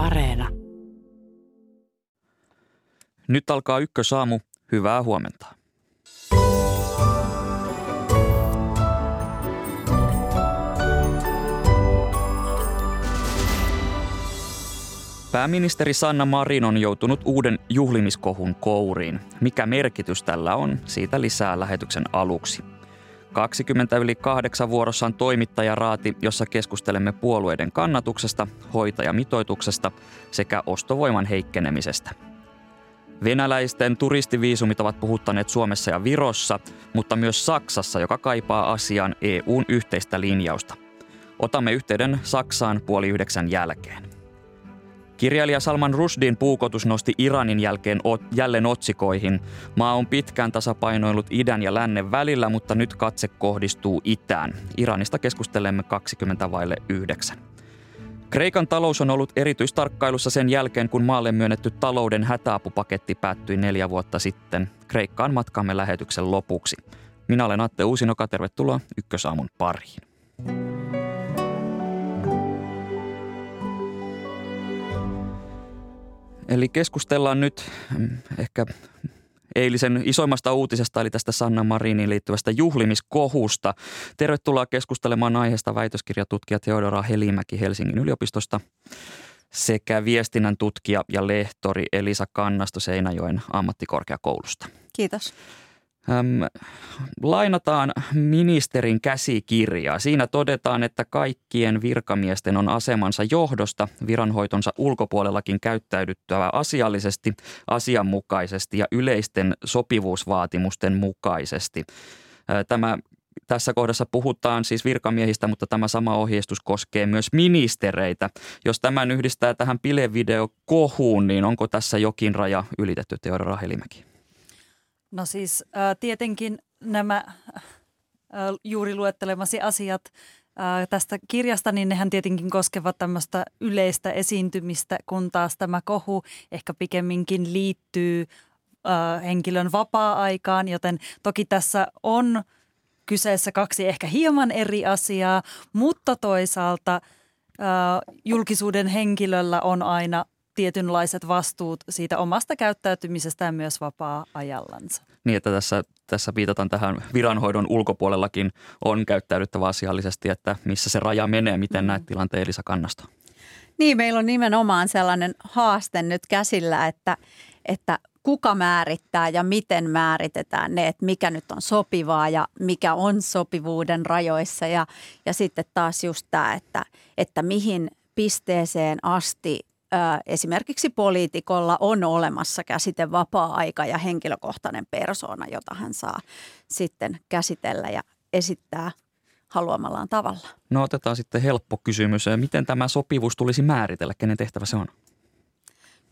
Areena. Nyt alkaa ykkösaamu. Hyvää huomenta. Pääministeri Sanna Marin on joutunut uuden juhlimiskohun kouriin. Mikä merkitys tällä on, siitä lisää lähetyksen aluksi. 20 yli kahdeksan vuorossa on toimittajaraati, jossa keskustelemme puolueiden kannatuksesta, hoitajamitoituksesta sekä ostovoiman heikkenemisestä. Venäläisten turistiviisumit ovat puhuttaneet Suomessa ja Virossa, mutta myös Saksassa, joka kaipaa asiaan EUn yhteistä linjausta. Otamme yhteyden Saksaan puoli yhdeksän jälkeen. Kirjailija Salman Rushdin puukotus nosti Iranin jälkeen ot, jälleen otsikoihin. Maa on pitkään tasapainoillut idän ja lännen välillä, mutta nyt katse kohdistuu itään. Iranista keskustelemme 20 vaille 9. Kreikan talous on ollut erityistarkkailussa sen jälkeen, kun maalle myönnetty talouden hätäapupaketti päättyi neljä vuotta sitten. Kreikkaan matkamme lähetyksen lopuksi. Minä olen Atte Uusinoka, tervetuloa Ykkösaamun pariin. Eli keskustellaan nyt mm, ehkä eilisen isoimmasta uutisesta, eli tästä Sanna Mariniin liittyvästä juhlimiskohusta. Tervetuloa keskustelemaan aiheesta väitöskirjatutkija Teodora Helimäki Helsingin yliopistosta sekä viestinnän tutkija ja lehtori Elisa Kannasto Seinäjoen ammattikorkeakoulusta. Kiitos. Öm, lainataan ministerin käsikirjaa. Siinä todetaan, että kaikkien virkamiesten on asemansa johdosta viranhoitonsa ulkopuolellakin käyttäydyttävä asiallisesti, asianmukaisesti ja yleisten sopivuusvaatimusten mukaisesti. Tämä tässä kohdassa puhutaan siis virkamiehistä, mutta tämä sama ohjeistus koskee myös ministereitä. Jos tämän yhdistää tähän pilevideo-kohuun, niin onko tässä jokin raja ylitetty, Teodora Helimäki? No siis äh, tietenkin nämä äh, juuri luettelemasi asiat äh, tästä kirjasta, niin nehän tietenkin koskevat tämmöistä yleistä esiintymistä, kun taas tämä kohu ehkä pikemminkin liittyy äh, henkilön vapaa-aikaan, joten toki tässä on kyseessä kaksi ehkä hieman eri asiaa, mutta toisaalta äh, julkisuuden henkilöllä on aina tietynlaiset vastuut siitä omasta käyttäytymisestään myös vapaa-ajallansa. Niin, että tässä, tässä viitataan tähän viranhoidon ulkopuolellakin on käyttäydyttävä asiallisesti, että missä se raja menee, miten näet tilanteen Elisa Kannasta? Niin, meillä on nimenomaan sellainen haaste nyt käsillä, että, että kuka määrittää ja miten määritetään ne, että mikä nyt on sopivaa ja mikä on sopivuuden rajoissa. Ja, ja sitten taas just tämä, että, että mihin pisteeseen asti esimerkiksi poliitikolla on olemassa käsite vapaa-aika ja henkilökohtainen persona, jota hän saa sitten käsitellä ja esittää haluamallaan tavalla. No otetaan sitten helppo kysymys. Miten tämä sopivuus tulisi määritellä? Kenen tehtävä se on?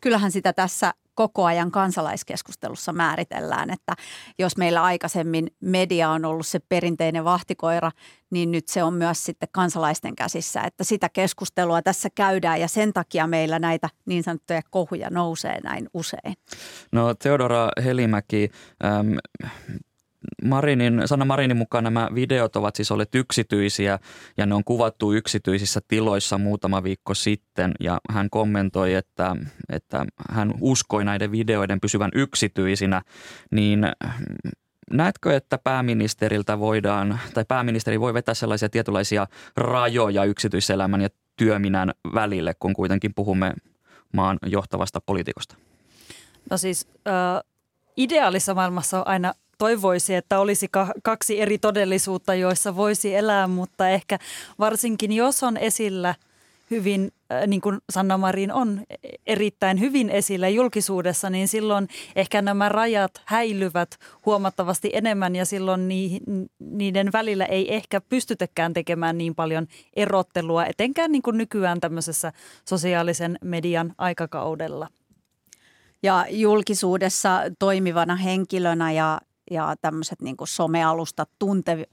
Kyllähän sitä tässä koko ajan kansalaiskeskustelussa määritellään, että jos meillä aikaisemmin media on ollut se perinteinen vahtikoira, niin nyt se on myös sitten kansalaisten käsissä, että sitä keskustelua tässä käydään ja sen takia meillä näitä niin sanottuja kohuja nousee näin usein. No Teodora Helimäki, ähm, Marinin, Sanna Marinin mukaan nämä videot ovat siis olleet yksityisiä ja ne on kuvattu yksityisissä tiloissa muutama viikko sitten ja hän kommentoi, että, että hän uskoi näiden videoiden pysyvän yksityisinä, niin Näetkö, että pääministeriltä voidaan, tai pääministeri voi vetää sellaisia tietynlaisia rajoja yksityiselämän ja työminän välille, kun kuitenkin puhumme maan johtavasta poliitikosta? No siis äh, ideaalissa maailmassa on aina toivoisi, että olisi kaksi eri todellisuutta, joissa voisi elää, mutta ehkä varsinkin jos on esillä hyvin, äh, niin kuin Sanna Marin on erittäin hyvin esillä julkisuudessa, niin silloin ehkä nämä rajat häilyvät huomattavasti enemmän ja silloin niiden välillä ei ehkä pystytäkään tekemään niin paljon erottelua, etenkään niin kuin nykyään tämmöisessä sosiaalisen median aikakaudella. Ja julkisuudessa toimivana henkilönä ja ja tämmöiset niin kuin somealustat tunte,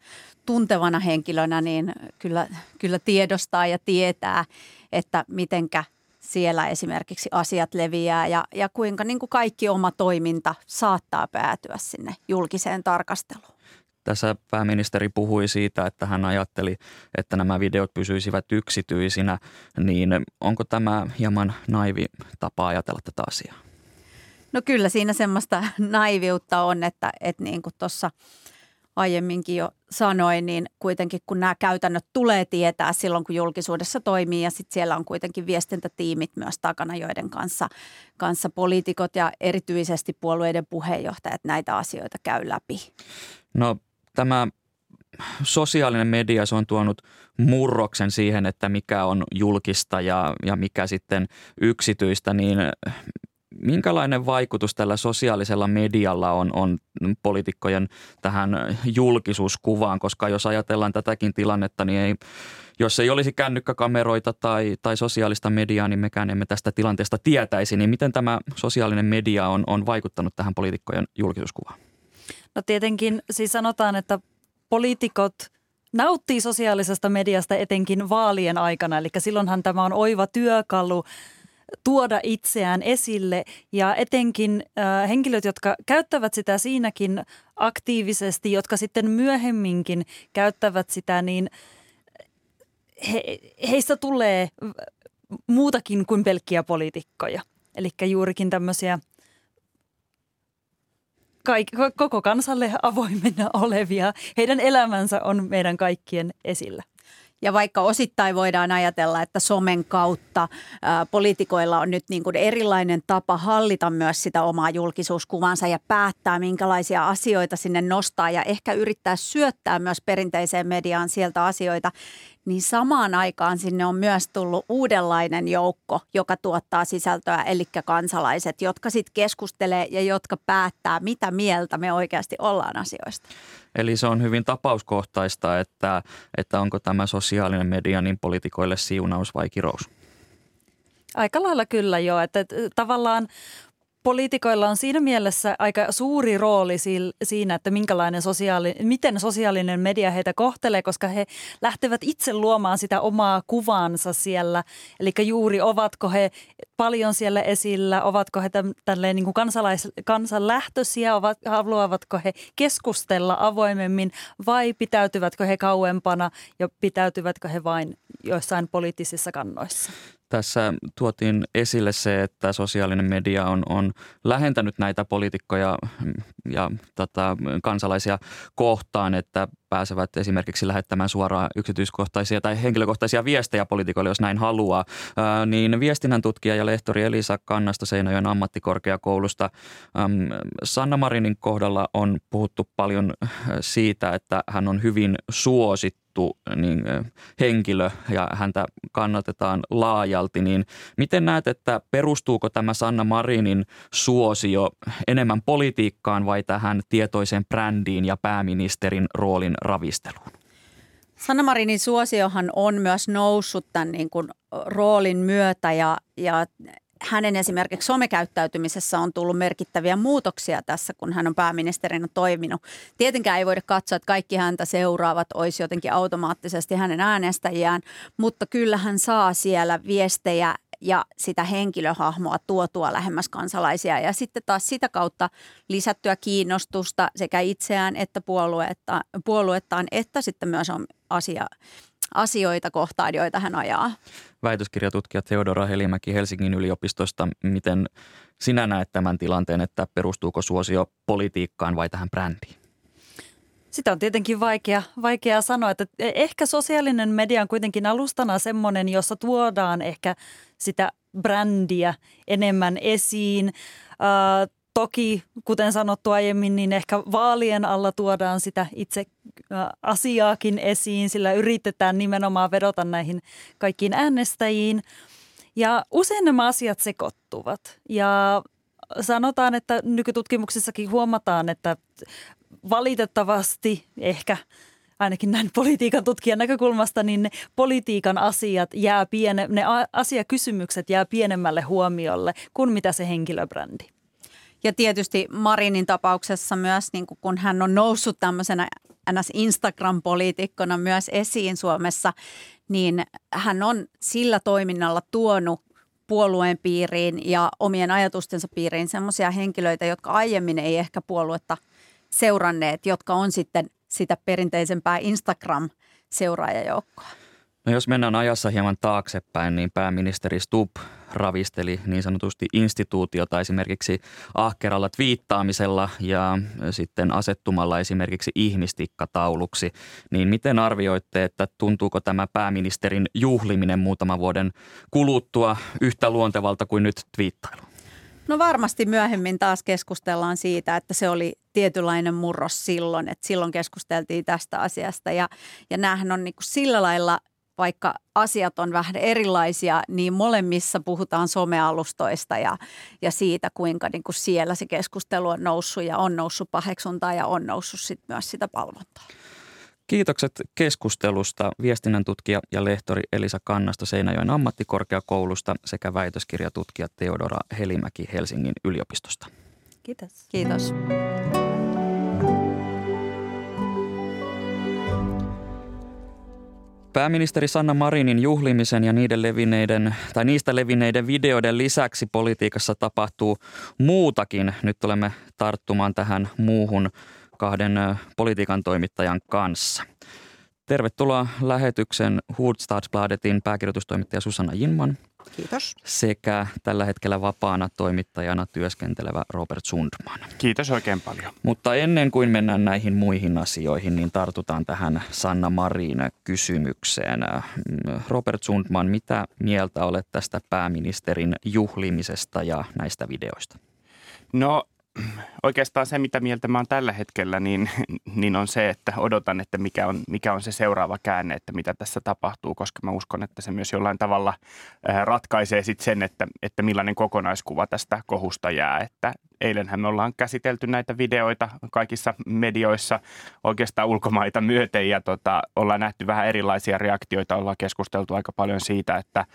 tuntevana henkilönä, niin kyllä, kyllä tiedostaa ja tietää, että mitenkä siellä esimerkiksi asiat leviää ja, ja kuinka niin kuin kaikki oma toiminta saattaa päätyä sinne julkiseen tarkasteluun. Tässä pääministeri puhui siitä, että hän ajatteli, että nämä videot pysyisivät yksityisinä, niin onko tämä hieman naivi tapa ajatella tätä asiaa? No kyllä siinä semmoista naiviutta on, että, että niin kuin tuossa aiemminkin jo sanoin, niin kuitenkin kun nämä käytännöt tulee tietää silloin, kun julkisuudessa toimii ja sitten siellä on kuitenkin viestintätiimit myös takana, joiden kanssa, kanssa poliitikot ja erityisesti puolueiden puheenjohtajat näitä asioita käy läpi. No tämä sosiaalinen media, se on tuonut murroksen siihen, että mikä on julkista ja, ja mikä sitten yksityistä, niin minkälainen vaikutus tällä sosiaalisella medialla on, on poliitikkojen tähän julkisuuskuvaan, koska jos ajatellaan tätäkin tilannetta, niin ei, jos ei olisi kännykkäkameroita tai, tai sosiaalista mediaa, niin mekään emme tästä tilanteesta tietäisi. Niin miten tämä sosiaalinen media on, on vaikuttanut tähän poliitikkojen julkisuuskuvaan? No tietenkin siis sanotaan, että poliitikot nauttii sosiaalisesta mediasta etenkin vaalien aikana. Eli silloinhan tämä on oiva työkalu tuoda itseään esille ja etenkin äh, henkilöt, jotka käyttävät sitä siinäkin aktiivisesti, jotka sitten myöhemminkin käyttävät sitä, niin he, heistä tulee muutakin kuin pelkkiä poliitikkoja. Eli juurikin tämmöisiä kaik, koko kansalle avoimena olevia. Heidän elämänsä on meidän kaikkien esillä. Ja vaikka osittain voidaan ajatella, että somen kautta ää, poliitikoilla on nyt niin kuin erilainen tapa hallita myös sitä omaa julkisuuskuvansa ja päättää, minkälaisia asioita sinne nostaa ja ehkä yrittää syöttää myös perinteiseen mediaan sieltä asioita, niin samaan aikaan sinne on myös tullut uudenlainen joukko, joka tuottaa sisältöä, eli kansalaiset, jotka sitten keskustelee ja jotka päättää, mitä mieltä me oikeasti ollaan asioista. Eli se on hyvin tapauskohtaista, että, että onko tämä sosiaalinen media niin poliitikoille siunaus vai kirous? Aika lailla kyllä joo, että tavallaan poliitikoilla on siinä mielessä aika suuri rooli siinä, että minkälainen sosiaali, miten sosiaalinen media heitä kohtelee, koska he lähtevät itse luomaan sitä omaa kuvaansa siellä. Eli juuri ovatko he paljon siellä esillä, ovatko he tälleen niin kuin kansalais, kansanlähtöisiä, ovat, haluavatko he keskustella avoimemmin vai pitäytyvätkö he kauempana ja pitäytyvätkö he vain joissain poliittisissa kannoissa? Tässä tuotiin esille se, että sosiaalinen media on, on lähentänyt näitä poliitikkoja ja tota, kansalaisia kohtaan, että pääsevät esimerkiksi lähettämään suoraan yksityiskohtaisia tai henkilökohtaisia viestejä poliitikoille, jos näin haluaa. Niin viestinnän tutkija ja lehtori Elisa Kannasta Seinäjoen ammattikorkeakoulusta. Sanna Marinin kohdalla on puhuttu paljon siitä, että hän on hyvin suosittu niin, henkilö ja häntä kannatetaan laajalti, niin miten näet, että perustuuko tämä Sanna Marinin suosio enemmän politiikkaan vai tähän tietoiseen brändiin ja pääministerin roolin ravisteluun? Sanna Marinin suosiohan on myös noussut tämän niin kuin roolin myötä ja, ja hänen esimerkiksi somekäyttäytymisessä on tullut merkittäviä muutoksia tässä, kun hän on pääministerinä toiminut. Tietenkään ei voida katsoa, että kaikki häntä seuraavat olisi jotenkin automaattisesti hänen äänestäjiään, mutta kyllä hän saa siellä viestejä ja sitä henkilöhahmoa tuotua lähemmäs kansalaisia ja sitten taas sitä kautta lisättyä kiinnostusta sekä itseään että puoluetta, puoluettaan että sitten myös on asia, asioita kohtaan, joita hän ajaa. Väitöskirjatutkija Theodora Helimäki Helsingin yliopistosta, miten sinä näet tämän tilanteen, että perustuuko suosio politiikkaan vai tähän brändiin? Sitä on tietenkin vaikea, vaikea sanoa, että ehkä sosiaalinen media on kuitenkin alustana semmoinen, jossa tuodaan ehkä sitä brändiä enemmän esiin. Toki, kuten sanottu aiemmin, niin ehkä vaalien alla tuodaan sitä itse asiaakin esiin, sillä yritetään nimenomaan vedota näihin kaikkiin äänestäjiin. Ja usein nämä asiat sekoittuvat. Ja sanotaan, että nykytutkimuksissakin huomataan, että valitettavasti ehkä ainakin näin politiikan tutkijan näkökulmasta, niin ne politiikan asiat jää piene, ne asiakysymykset jää pienemmälle huomiolle kuin mitä se henkilöbrändi. Ja tietysti Marinin tapauksessa myös, niin kun hän on noussut tämmöisenä ns. Instagram-poliitikkona myös esiin Suomessa, niin hän on sillä toiminnalla tuonut puolueen piiriin ja omien ajatustensa piiriin semmoisia henkilöitä, jotka aiemmin ei ehkä puoluetta seuranneet, jotka on sitten sitä perinteisempää Instagram-seuraajajoukkoa. No jos mennään ajassa hieman taaksepäin, niin pääministeri Stubb ravisteli niin sanotusti instituutiota esimerkiksi ahkeralla twiittaamisella ja sitten asettumalla esimerkiksi ihmistikkatauluksi. Niin miten arvioitte, että tuntuuko tämä pääministerin juhliminen muutaman vuoden kuluttua yhtä luontevalta kuin nyt twiittailu? No varmasti myöhemmin taas keskustellaan siitä, että se oli tietynlainen murros silloin, että silloin keskusteltiin tästä asiasta ja, ja näähän on niin kuin sillä lailla vaikka asiat on vähän erilaisia, niin molemmissa puhutaan somealustoista ja, ja siitä, kuinka niin kuin siellä se keskustelu on noussut ja on noussut paheksuntaa ja on noussut sit myös sitä palvontaa. Kiitokset keskustelusta viestinnän tutkija ja lehtori Elisa Kannasta Seinäjoen ammattikorkeakoulusta sekä väitöskirjatutkija Teodora Helimäki Helsingin yliopistosta. Kiitos. Kiitos. Pääministeri Sanna Marinin juhlimisen ja niiden levinneiden, tai niistä levinneiden videoiden lisäksi politiikassa tapahtuu muutakin. Nyt olemme tarttumaan tähän muuhun kahden politiikan toimittajan kanssa. Tervetuloa lähetyksen Hudstadsbladetin pääkirjoitustoimittaja Susanna Jinman. Kiitos. Sekä tällä hetkellä vapaana toimittajana työskentelevä Robert Sundman. Kiitos oikein paljon. Mutta ennen kuin mennään näihin muihin asioihin, niin tartutaan tähän Sanna Marin kysymykseen. Robert Sundman, mitä mieltä olet tästä pääministerin juhlimisesta ja näistä videoista? No oikeastaan se, mitä mieltä mä oon tällä hetkellä, niin, niin on se, että odotan, että mikä on, mikä on se seuraava käänne, että mitä tässä tapahtuu, koska mä uskon, että se myös jollain tavalla ratkaisee sit sen, että, että millainen kokonaiskuva tästä kohusta jää. Että eilenhän me ollaan käsitelty näitä videoita kaikissa medioissa oikeastaan ulkomaita myöten ja tota, ollaan nähty vähän erilaisia reaktioita, ollaan keskusteltu aika paljon siitä, että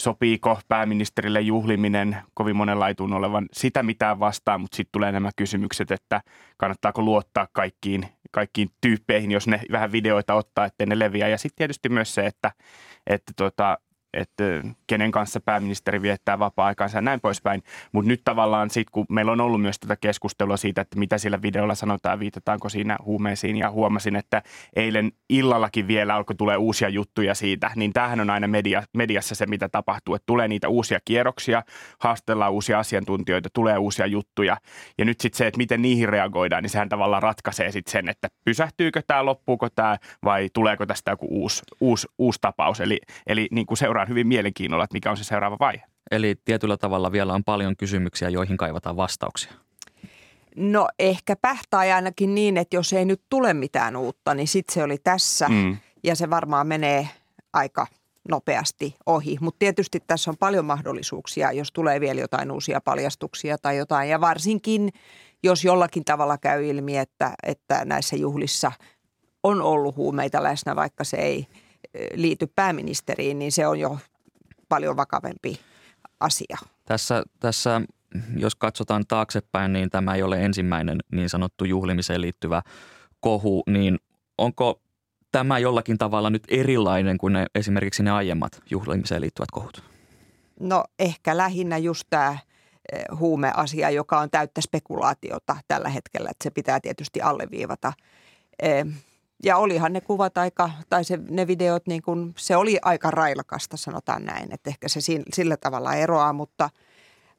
sopiiko pääministerille juhliminen, kovin monella tunnu olevan sitä mitään vastaan, mutta sitten tulee nämä kysymykset, että kannattaako luottaa kaikkiin, kaikkiin tyyppeihin, jos ne vähän videoita ottaa, ettei ne leviä. Ja sitten tietysti myös se, että, että tota, että kenen kanssa pääministeri viettää vapaa-aikansa ja näin poispäin. Mutta nyt tavallaan sitten, kun meillä on ollut myös tätä keskustelua siitä, että mitä sillä videolla sanotaan, viitataanko siinä huumeisiin ja huomasin, että eilen illallakin vielä alkoi tulee uusia juttuja siitä, niin tämähän on aina media, mediassa se, mitä tapahtuu, että tulee niitä uusia kierroksia, haastellaan uusia asiantuntijoita, tulee uusia juttuja ja nyt sitten se, että miten niihin reagoidaan, niin sehän tavallaan ratkaisee sitten sen, että pysähtyykö tämä, loppuuko tämä vai tuleeko tästä joku uusi, uusi, uusi tapaus. Eli, eli niin kuin seuraa seuraan hyvin mielenkiinnolla, että mikä on se seuraava vaihe. Eli tietyllä tavalla vielä on paljon kysymyksiä, joihin kaivataan vastauksia. No ehkäpä, tai ainakin niin, että jos ei nyt tule mitään uutta, niin sitten se oli tässä mm. ja se varmaan menee aika nopeasti ohi. Mutta tietysti tässä on paljon mahdollisuuksia, jos tulee vielä jotain uusia paljastuksia tai jotain. Ja varsinkin, jos jollakin tavalla käy ilmi, että, että näissä juhlissa on ollut huumeita läsnä, vaikka se ei – liity pääministeriin, niin se on jo paljon vakavempi asia. Tässä, tässä jos katsotaan taaksepäin, niin tämä ei ole ensimmäinen niin sanottu juhlimiseen liittyvä kohu, niin onko tämä jollakin tavalla nyt erilainen kuin ne, esimerkiksi ne aiemmat juhlimiseen liittyvät kohut? No ehkä lähinnä just tämä eh, huumeasia, joka on täyttä spekulaatiota tällä hetkellä, että se pitää tietysti alleviivata. Ja olihan ne kuvat aika, tai se, ne videot, niin kuin, se oli aika railakasta, sanotaan näin. Että ehkä se sillä tavalla eroaa, mutta,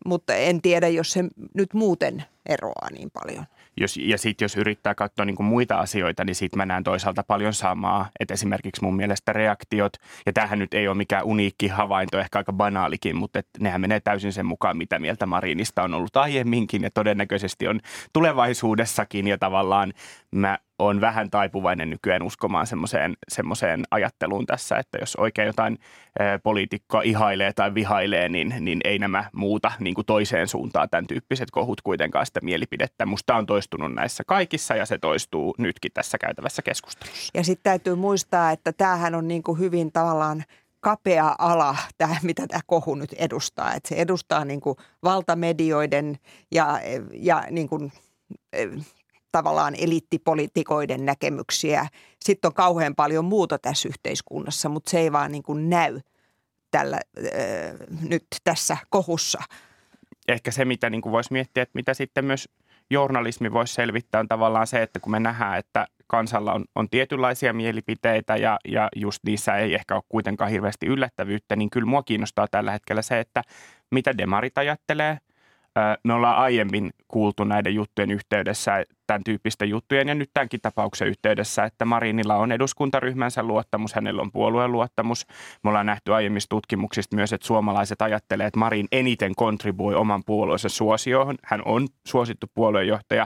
mutta en tiedä, jos se nyt muuten eroaa niin paljon. Jos, ja sitten jos yrittää katsoa niin kuin muita asioita, niin sitten mä näen toisaalta paljon samaa. Että esimerkiksi mun mielestä reaktiot, ja tämähän nyt ei ole mikään uniikki havainto, ehkä aika banaalikin, mutta et nehän menee täysin sen mukaan, mitä mieltä Marinista on ollut aiemminkin ja todennäköisesti on tulevaisuudessakin. Ja tavallaan mä on vähän taipuvainen nykyään uskomaan semmoiseen, semmoiseen ajatteluun tässä, että jos oikein jotain poliitikkoa ihailee tai vihailee, niin, niin ei nämä muuta niin kuin toiseen suuntaan tämän tyyppiset kohut kuitenkaan sitä mielipidettä. Musta on toistunut näissä kaikissa ja se toistuu nytkin tässä käytävässä keskustelussa. Ja sitten täytyy muistaa, että tämähän on niin kuin hyvin tavallaan kapea ala, tämä, mitä tämä kohu nyt edustaa. Että se edustaa niin kuin valtamedioiden ja, ja niin kuin tavallaan elittipolitikoiden näkemyksiä. Sitten on kauhean paljon muuta tässä yhteiskunnassa, mutta se ei vaan niin kuin näy tällä, äh, nyt tässä kohussa. Ehkä se, mitä niin kuin voisi miettiä, että mitä sitten myös journalismi voisi selvittää, on tavallaan se, että kun me nähdään, että kansalla on, on tietynlaisia mielipiteitä ja, ja just niissä ei ehkä ole kuitenkaan hirveästi yllättävyyttä, niin kyllä mua kiinnostaa tällä hetkellä se, että mitä demarit ajattelee – me ollaan aiemmin kuultu näiden juttujen yhteydessä, tämän tyyppisten juttujen ja nyt tämänkin tapauksen yhteydessä, että Marinilla on eduskuntaryhmänsä luottamus, hänellä on puolueen luottamus. Me ollaan nähty aiemmista tutkimuksista myös, että suomalaiset ajattelee, että Marin eniten kontribuoi oman puolueensa suosioon. Hän on suosittu puolueenjohtaja.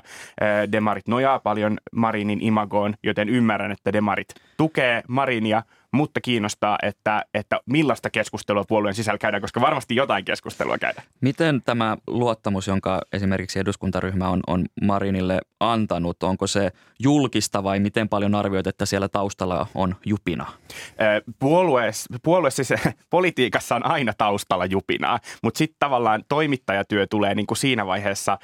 Demarit nojaa paljon Marinin imagoon, joten ymmärrän, että Demarit tukee Marinia – mutta kiinnostaa, että, että millaista keskustelua puolueen sisällä käydään, koska varmasti jotain keskustelua käydään. Miten tämä luottamus, jonka esimerkiksi eduskuntaryhmä on, on Marinille antanut, onko se julkista vai miten paljon arvioit, että siellä taustalla on jupina? Puolueessa, puolueessa siis politiikassa on aina taustalla jupinaa, mutta sitten tavallaan toimittajatyö tulee niin kuin siinä vaiheessa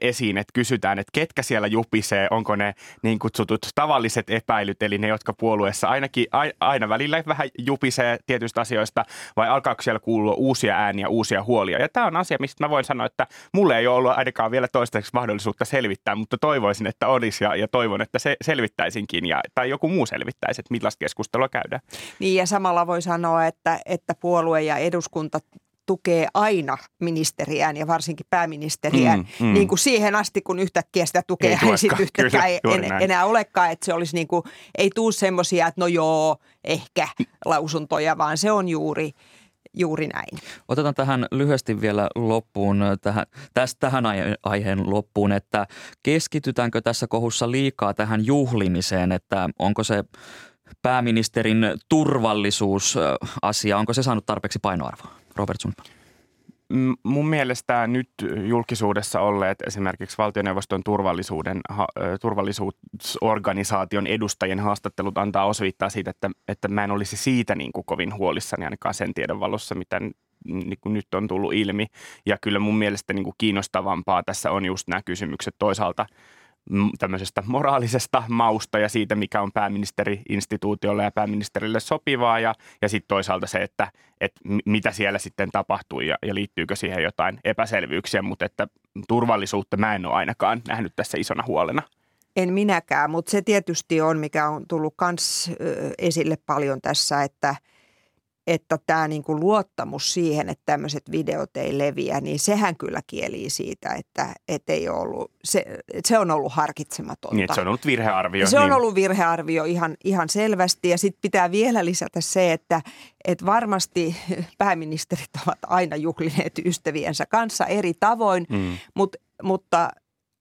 esiin, että kysytään, että ketkä siellä jupisee, onko ne niin kutsutut tavalliset epäilyt, eli ne, jotka puolueessa ainakin aina välillä vähän jupisee tietyistä asioista, vai alkaako siellä kuulua uusia ääniä, uusia huolia. Ja tämä on asia, mistä mä voin sanoa, että mulle ei ole ollut ainakaan vielä toistaiseksi mahdollisuutta selvittää, mutta toivoisin, että olisi ja, ja toivon, että se selvittäisinkin ja, tai joku muu selvittäisi, että millaista keskustelua käydään. Niin ja samalla voi sanoa, että, että puolue ja eduskunta tukee aina ministeriään ja varsinkin pääministeriään mm, mm. niin kuin siihen asti, kun yhtäkkiä sitä tukee ei, ei sitten yhtäkkiä Kyllä, en, enää olekaan. Että se olisi niin kuin, ei tuu semmoisia, että no joo, ehkä lausuntoja, vaan se on juuri, juuri näin. Otetaan tähän lyhyesti vielä loppuun, tähän, tästä, tähän aiheen loppuun, että keskitytäänkö tässä kohussa liikaa tähän juhlimiseen, että onko se pääministerin turvallisuusasia, onko se saanut tarpeeksi painoarvoa? Robert Sundman? Mun mielestä nyt julkisuudessa olleet esimerkiksi valtioneuvoston turvallisuuden, turvallisuusorganisaation edustajien haastattelut antaa osviittaa siitä, että, että mä en olisi siitä niin kuin kovin huolissani ainakaan sen tiedon valossa, mitä niin kuin nyt on tullut ilmi. Ja kyllä mun mielestä niin kuin kiinnostavampaa tässä on just nämä kysymykset toisaalta – tämmöisestä moraalisesta mausta ja siitä, mikä on pääministeri-instituutiolle ja pääministerille sopivaa ja, ja sitten toisaalta se, että, että mitä siellä sitten tapahtuu ja, ja liittyykö siihen jotain epäselvyyksiä, mutta että turvallisuutta mä en ole ainakaan nähnyt tässä isona huolena. En minäkään, mutta se tietysti on, mikä on tullut myös esille paljon tässä, että – että tämä niin kuin luottamus siihen, että tämmöiset videot ei leviä, niin sehän kyllä kielii siitä, että, että ei ollut, se, se on ollut harkitsematonta. Niin, se on ollut virhearvio. Se niin. on ollut virhearvio ihan, ihan selvästi ja sitten pitää vielä lisätä se, että, että varmasti pääministerit ovat aina juhlineet ystäviensä kanssa eri tavoin, mm. mutta, mutta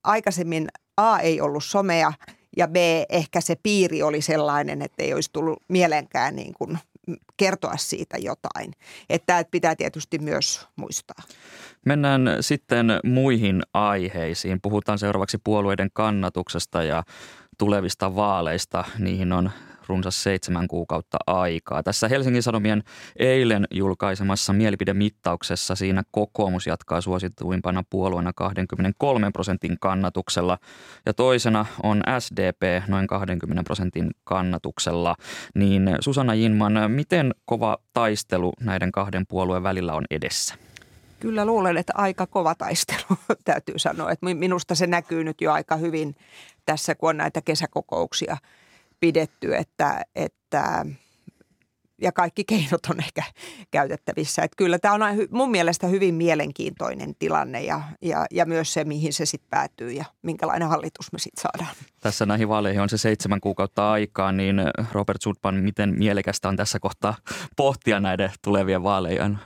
aikaisemmin A ei ollut somea ja B ehkä se piiri oli sellainen, että ei olisi tullut mielenkään niin kuin – kertoa siitä jotain. Että pitää tietysti myös muistaa. Mennään sitten muihin aiheisiin. Puhutaan seuraavaksi puolueiden kannatuksesta ja tulevista vaaleista. Niihin on runsas seitsemän kuukautta aikaa. Tässä Helsingin Sanomien eilen julkaisemassa mielipidemittauksessa siinä kokoomus jatkaa suosituimpana puolueena 23 prosentin kannatuksella ja toisena on SDP noin 20 prosentin kannatuksella. Niin Susanna Jinman, miten kova taistelu näiden kahden puolueen välillä on edessä? Kyllä luulen, että aika kova taistelu täytyy sanoa. Että minusta se näkyy nyt jo aika hyvin tässä, kun on näitä kesäkokouksia – pidetty, että, että ja kaikki keinot on ehkä käytettävissä. Että kyllä tämä on mun mielestä hyvin mielenkiintoinen tilanne ja, ja, ja myös se, mihin se sitten päätyy ja minkälainen hallitus me sitten saadaan. Tässä näihin vaaleihin on se seitsemän kuukautta aikaa, niin Robert Sudman, miten mielekästä on tässä kohtaa pohtia näiden tulevien vaalejen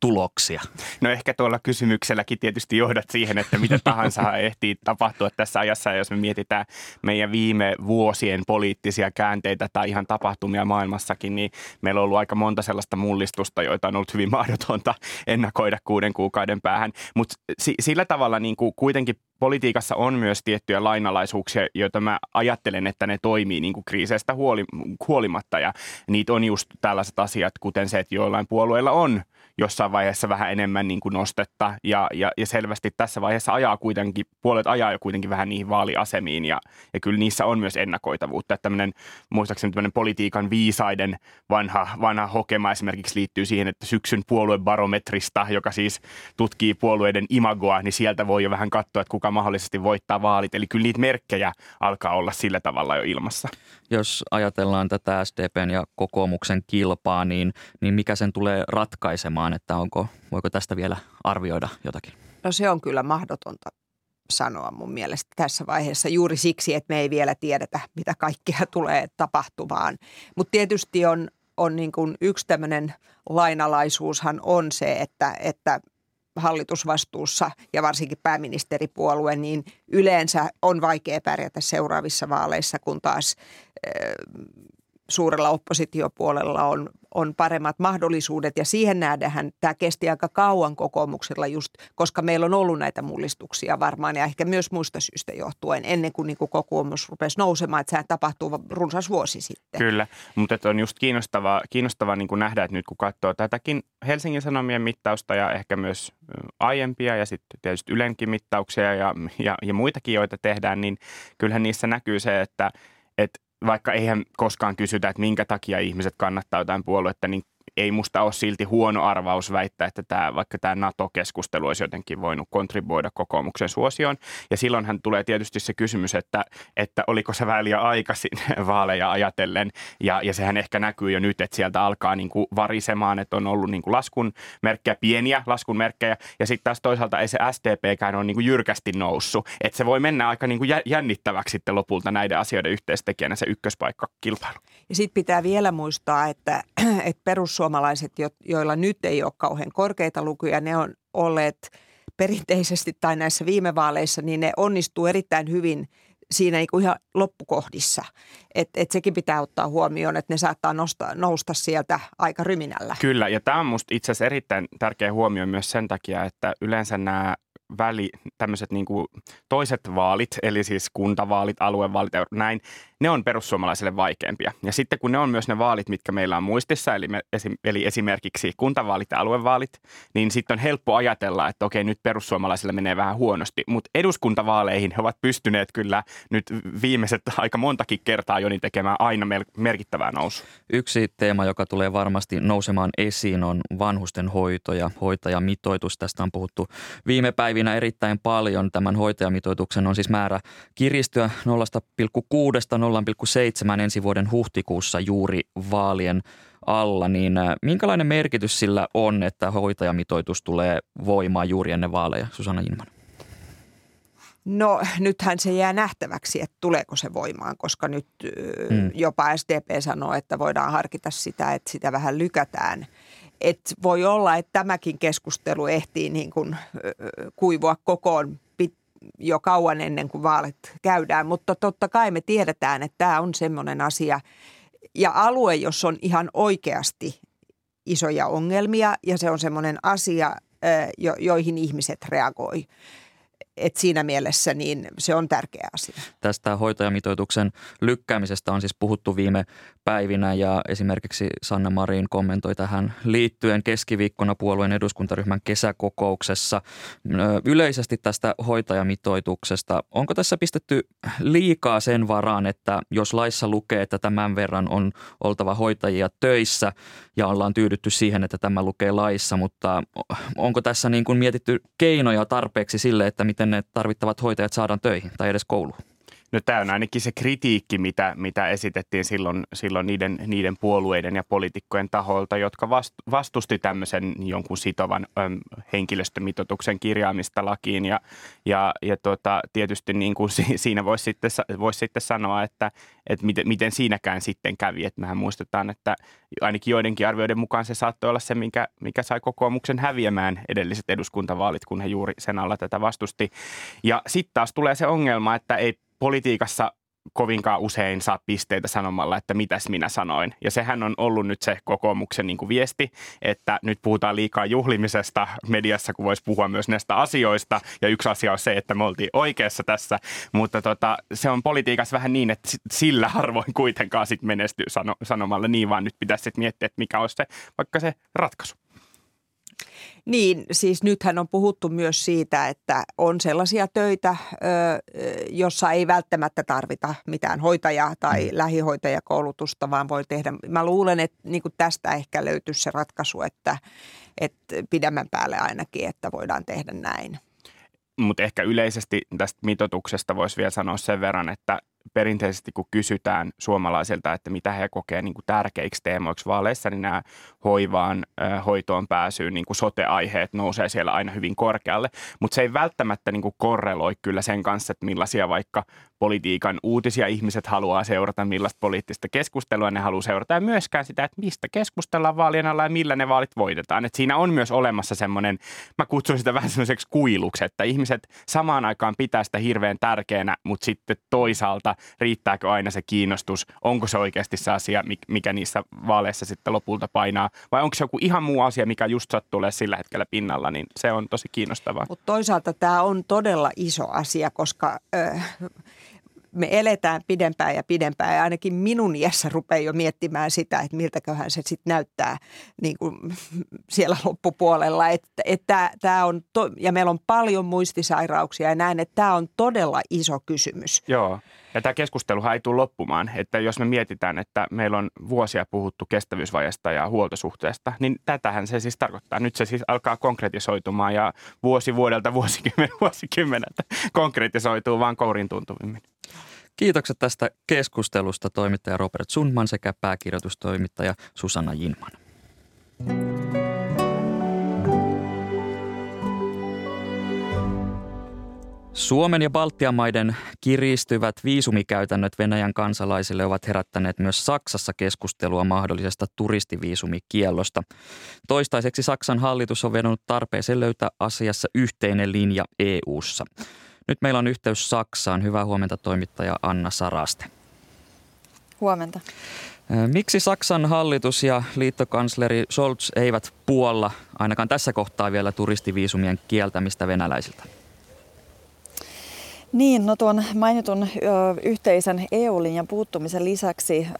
tuloksia? No ehkä tuolla kysymykselläkin tietysti johdat siihen, että mitä tahansa ehtii tapahtua tässä ajassa. Jos me mietitään meidän viime vuosien poliittisia käänteitä tai ihan tapahtumia maailmassakin, niin meillä on ollut aika monta sellaista mullistusta, joita on ollut hyvin mahdotonta ennakoida kuuden kuukauden päähän. Mutta sillä tavalla niin kuin kuitenkin politiikassa on myös tiettyjä lainalaisuuksia, joita mä ajattelen, että ne toimii niin kuin kriiseistä huoli, huolimatta. Ja niitä on just tällaiset asiat, kuten se, että joillain puolueilla on – jossain vaiheessa vähän enemmän niin kuin nostetta ja, ja, ja selvästi tässä vaiheessa ajaa kuitenkin, puolet ajaa jo kuitenkin vähän niihin vaaliasemiin ja, ja kyllä niissä on myös ennakoitavuutta. Että tämmöinen, muistaakseni tämmöinen politiikan viisaiden vanha, vanha hokema esimerkiksi liittyy siihen, että syksyn puoluebarometrista, joka siis tutkii puolueiden imagoa, niin sieltä voi jo vähän katsoa, että kuka mahdollisesti voittaa vaalit. Eli kyllä niitä merkkejä alkaa olla sillä tavalla jo ilmassa. Jos ajatellaan tätä SDPn ja kokoomuksen kilpaa, niin, niin mikä sen tulee ratkaisemaan, että onko, voiko tästä vielä arvioida jotakin? No se on kyllä mahdotonta sanoa mun mielestä tässä vaiheessa juuri siksi, että me ei vielä tiedetä, mitä kaikkea tulee tapahtumaan. Mutta tietysti on, on niin kuin yksi tämmöinen lainalaisuushan on se, että, että hallitusvastuussa ja varsinkin pääministeripuolue, niin yleensä on vaikea pärjätä seuraavissa vaaleissa, kun taas suurella oppositiopuolella on, on paremmat mahdollisuudet. Ja siihen nähdään, tämä kesti aika kauan kokoomuksella just, koska meillä on ollut näitä mullistuksia varmaan ja ehkä myös muista syistä johtuen ennen kuin, niin kuin kokoomus rupesi nousemaan, että sehän tapahtuu runsas vuosi sitten. Kyllä, mutta on just kiinnostavaa, kiinnostavaa niin kuin nähdä, että nyt kun katsoo tätäkin Helsingin Sanomien mittausta ja ehkä myös aiempia ja sitten tietysti Ylenkin mittauksia ja, ja, ja muitakin, joita tehdään, niin kyllähän niissä näkyy se, että, että vaikka eihän koskaan kysytä, että minkä takia ihmiset kannattaa jotain puoluetta, niin ei musta ole silti huono arvaus väittää, että tämä, vaikka tämä NATO-keskustelu olisi jotenkin voinut kontribuoida kokoomuksen suosioon. Ja silloinhan tulee tietysti se kysymys, että, että oliko se liian aikaisin vaaleja ajatellen. Ja, ja sehän ehkä näkyy jo nyt, että sieltä alkaa niin kuin varisemaan, että on ollut niin kuin laskun merkkejä, pieniä laskun merkkejä. Ja sitten taas toisaalta ei se SDPkään ole niin kuin jyrkästi noussut. Että se voi mennä aika niin kuin jännittäväksi sitten lopulta näiden asioiden yhteistekijänä se ykköspaikka kilpailu. Ja sitten pitää vielä muistaa, että, että perussuomalaiset perussuomalaiset, joilla nyt ei ole kauhean korkeita lukuja, ne on olleet perinteisesti tai näissä viime vaaleissa, niin ne onnistuu erittäin hyvin siinä niin kuin ihan loppukohdissa. Et, et sekin pitää ottaa huomioon, että ne saattaa nosta, nousta sieltä aika ryminällä. Kyllä, ja tämä on minusta itse asiassa erittäin tärkeä huomio myös sen takia, että yleensä nämä väli, tämmöiset niin toiset vaalit, eli siis kuntavaalit, aluevaalit ja näin, ne on perussuomalaisille vaikeampia. Ja sitten kun ne on myös ne vaalit, mitkä meillä on muistissa, eli, me, eli esimerkiksi kuntavaalit ja aluevaalit, niin sitten on helppo ajatella, että okei, nyt perussuomalaisille menee vähän huonosti. Mutta eduskuntavaaleihin he ovat pystyneet kyllä nyt viimeiset aika montakin kertaa jo niin tekemään aina merkittävää nousu. Yksi teema, joka tulee varmasti nousemaan esiin, on vanhusten hoito ja hoitajamitoitus. Tästä on puhuttu viime päivinä erittäin paljon. Tämän hoitajamitoituksen on siis määrä kiristyä 0,6 0,7 ensi vuoden huhtikuussa juuri vaalien alla, niin äh, minkälainen merkitys sillä on, että hoitajamitoitus tulee voimaan juuri ennen vaaleja, Susanna Inman? No nythän se jää nähtäväksi, että tuleeko se voimaan, koska nyt hmm. jopa SDP sanoo, että voidaan harkita sitä, että sitä vähän lykätään. Et voi olla, että tämäkin keskustelu ehtii niin kuin kuivua kokoon jo kauan ennen kuin vaalit käydään, mutta totta kai me tiedetään, että tämä on semmoinen asia. Ja alue, jos on ihan oikeasti isoja ongelmia ja se on semmoinen asia, joihin ihmiset reagoi et siinä mielessä niin se on tärkeä asia. Tästä hoitajamitoituksen lykkäämisestä on siis puhuttu viime päivinä ja esimerkiksi Sanna Marin kommentoi tähän liittyen keskiviikkona puolueen eduskuntaryhmän kesäkokouksessa yleisesti tästä hoitajamitoituksesta. Onko tässä pistetty liikaa sen varaan, että jos laissa lukee, että tämän verran on oltava hoitajia töissä ja ollaan tyydytty siihen, että tämä lukee laissa, mutta onko tässä niin kuin mietitty keinoja tarpeeksi sille, että miten ne tarvittavat hoitajat saadaan töihin tai edes kouluun? No tämä on ainakin se kritiikki, mitä, mitä esitettiin silloin, silloin niiden, niiden puolueiden ja poliitikkojen taholta, jotka vastusti tämmöisen jonkun sitovan äm, henkilöstömitoituksen kirjaamista lakiin. Ja, ja, ja tota, tietysti niin kuin siinä voisi sitten, vois sitten sanoa, että, että miten, miten siinäkään sitten kävi. Että mehän muistetaan, että ainakin joidenkin arvioiden mukaan se saattoi olla se, mikä, mikä sai kokoomuksen häviämään edelliset eduskuntavaalit, kun he juuri sen alla tätä vastusti. Ja sitten taas tulee se ongelma, että ei politiikassa kovinkaan usein saa pisteitä sanomalla, että mitäs minä sanoin. Ja sehän on ollut nyt se kokoomuksen niin kuin viesti, että nyt puhutaan liikaa juhlimisesta mediassa, kun voisi puhua myös näistä asioista. Ja yksi asia on se, että me oltiin oikeassa tässä, mutta tota, se on politiikassa vähän niin, että sillä harvoin kuitenkaan sit menestyy sano, sanomalla niin, vaan nyt pitäisi sitten miettiä, että mikä olisi se, vaikka se ratkaisu. Niin, siis nythän on puhuttu myös siitä, että on sellaisia töitä, jossa ei välttämättä tarvita mitään hoitajaa tai mm. lähihoitajakoulutusta, vaan voi tehdä. Mä luulen, että niin tästä ehkä löytyisi se ratkaisu, että, että pidemmän päälle ainakin, että voidaan tehdä näin. Mutta ehkä yleisesti tästä mitotuksesta voisi vielä sanoa sen verran, että perinteisesti kun kysytään suomalaisilta, että mitä he kokee niin kuin tärkeiksi teemoiksi vaaleissa, niin nämä hoivaan, hoitoon pääsyyn niin kuin sote-aiheet nousee siellä aina hyvin korkealle. Mutta se ei välttämättä niin kuin korreloi kyllä sen kanssa, että millaisia vaikka politiikan uutisia ihmiset haluaa seurata, millaista poliittista keskustelua ne haluaa seurata ja myöskään sitä, että mistä keskustellaan vaalien alla ja millä ne vaalit voitetaan. Et siinä on myös olemassa semmoinen, mä kutsun sitä vähän semmoiseksi kuiluksi, että ihmiset samaan aikaan pitää sitä hirveän tärkeänä, mutta sitten toisaalta riittääkö aina se kiinnostus, onko se oikeasti se asia, mikä niissä vaaleissa sitten lopulta painaa, vai onko se joku ihan muu asia, mikä just sattuu sillä hetkellä pinnalla, niin se on tosi kiinnostavaa. Mutta toisaalta tämä on todella iso asia, koska... Äh, me eletään pidempään ja pidempään ja ainakin minun iässä rupeaa jo miettimään sitä, että miltäköhän se sitten näyttää niin kuin siellä loppupuolella. Että, että tämä on to, ja meillä on paljon muistisairauksia ja näin, että tämä on todella iso kysymys. Joo. Ja tämä keskusteluhan ei tule loppumaan, että jos me mietitään, että meillä on vuosia puhuttu kestävyysvajasta ja huoltosuhteesta, niin tätähän se siis tarkoittaa. Nyt se siis alkaa konkretisoitumaan ja vuosi vuodelta vuosikymmen, vuosikymmeneltä konkretisoituu vaan kourin tuntuvimmin. Kiitokset tästä keskustelusta toimittaja Robert Sundman sekä pääkirjoitustoimittaja Susanna Jinman. Suomen ja Baltian maiden kiristyvät viisumikäytännöt Venäjän kansalaisille ovat herättäneet myös Saksassa keskustelua mahdollisesta turistiviisumikiellosta. Toistaiseksi Saksan hallitus on vedonnut tarpeeseen löytää asiassa yhteinen linja EU:ssa. Nyt meillä on yhteys Saksaan. Hyvää huomenta toimittaja Anna Saraste. Huomenta. Miksi Saksan hallitus ja liittokansleri Scholz eivät puolla ainakaan tässä kohtaa vielä turistiviisumien kieltämistä venäläisiltä? Niin, no tuon mainitun ö, yhteisen EU-linjan puuttumisen lisäksi ö,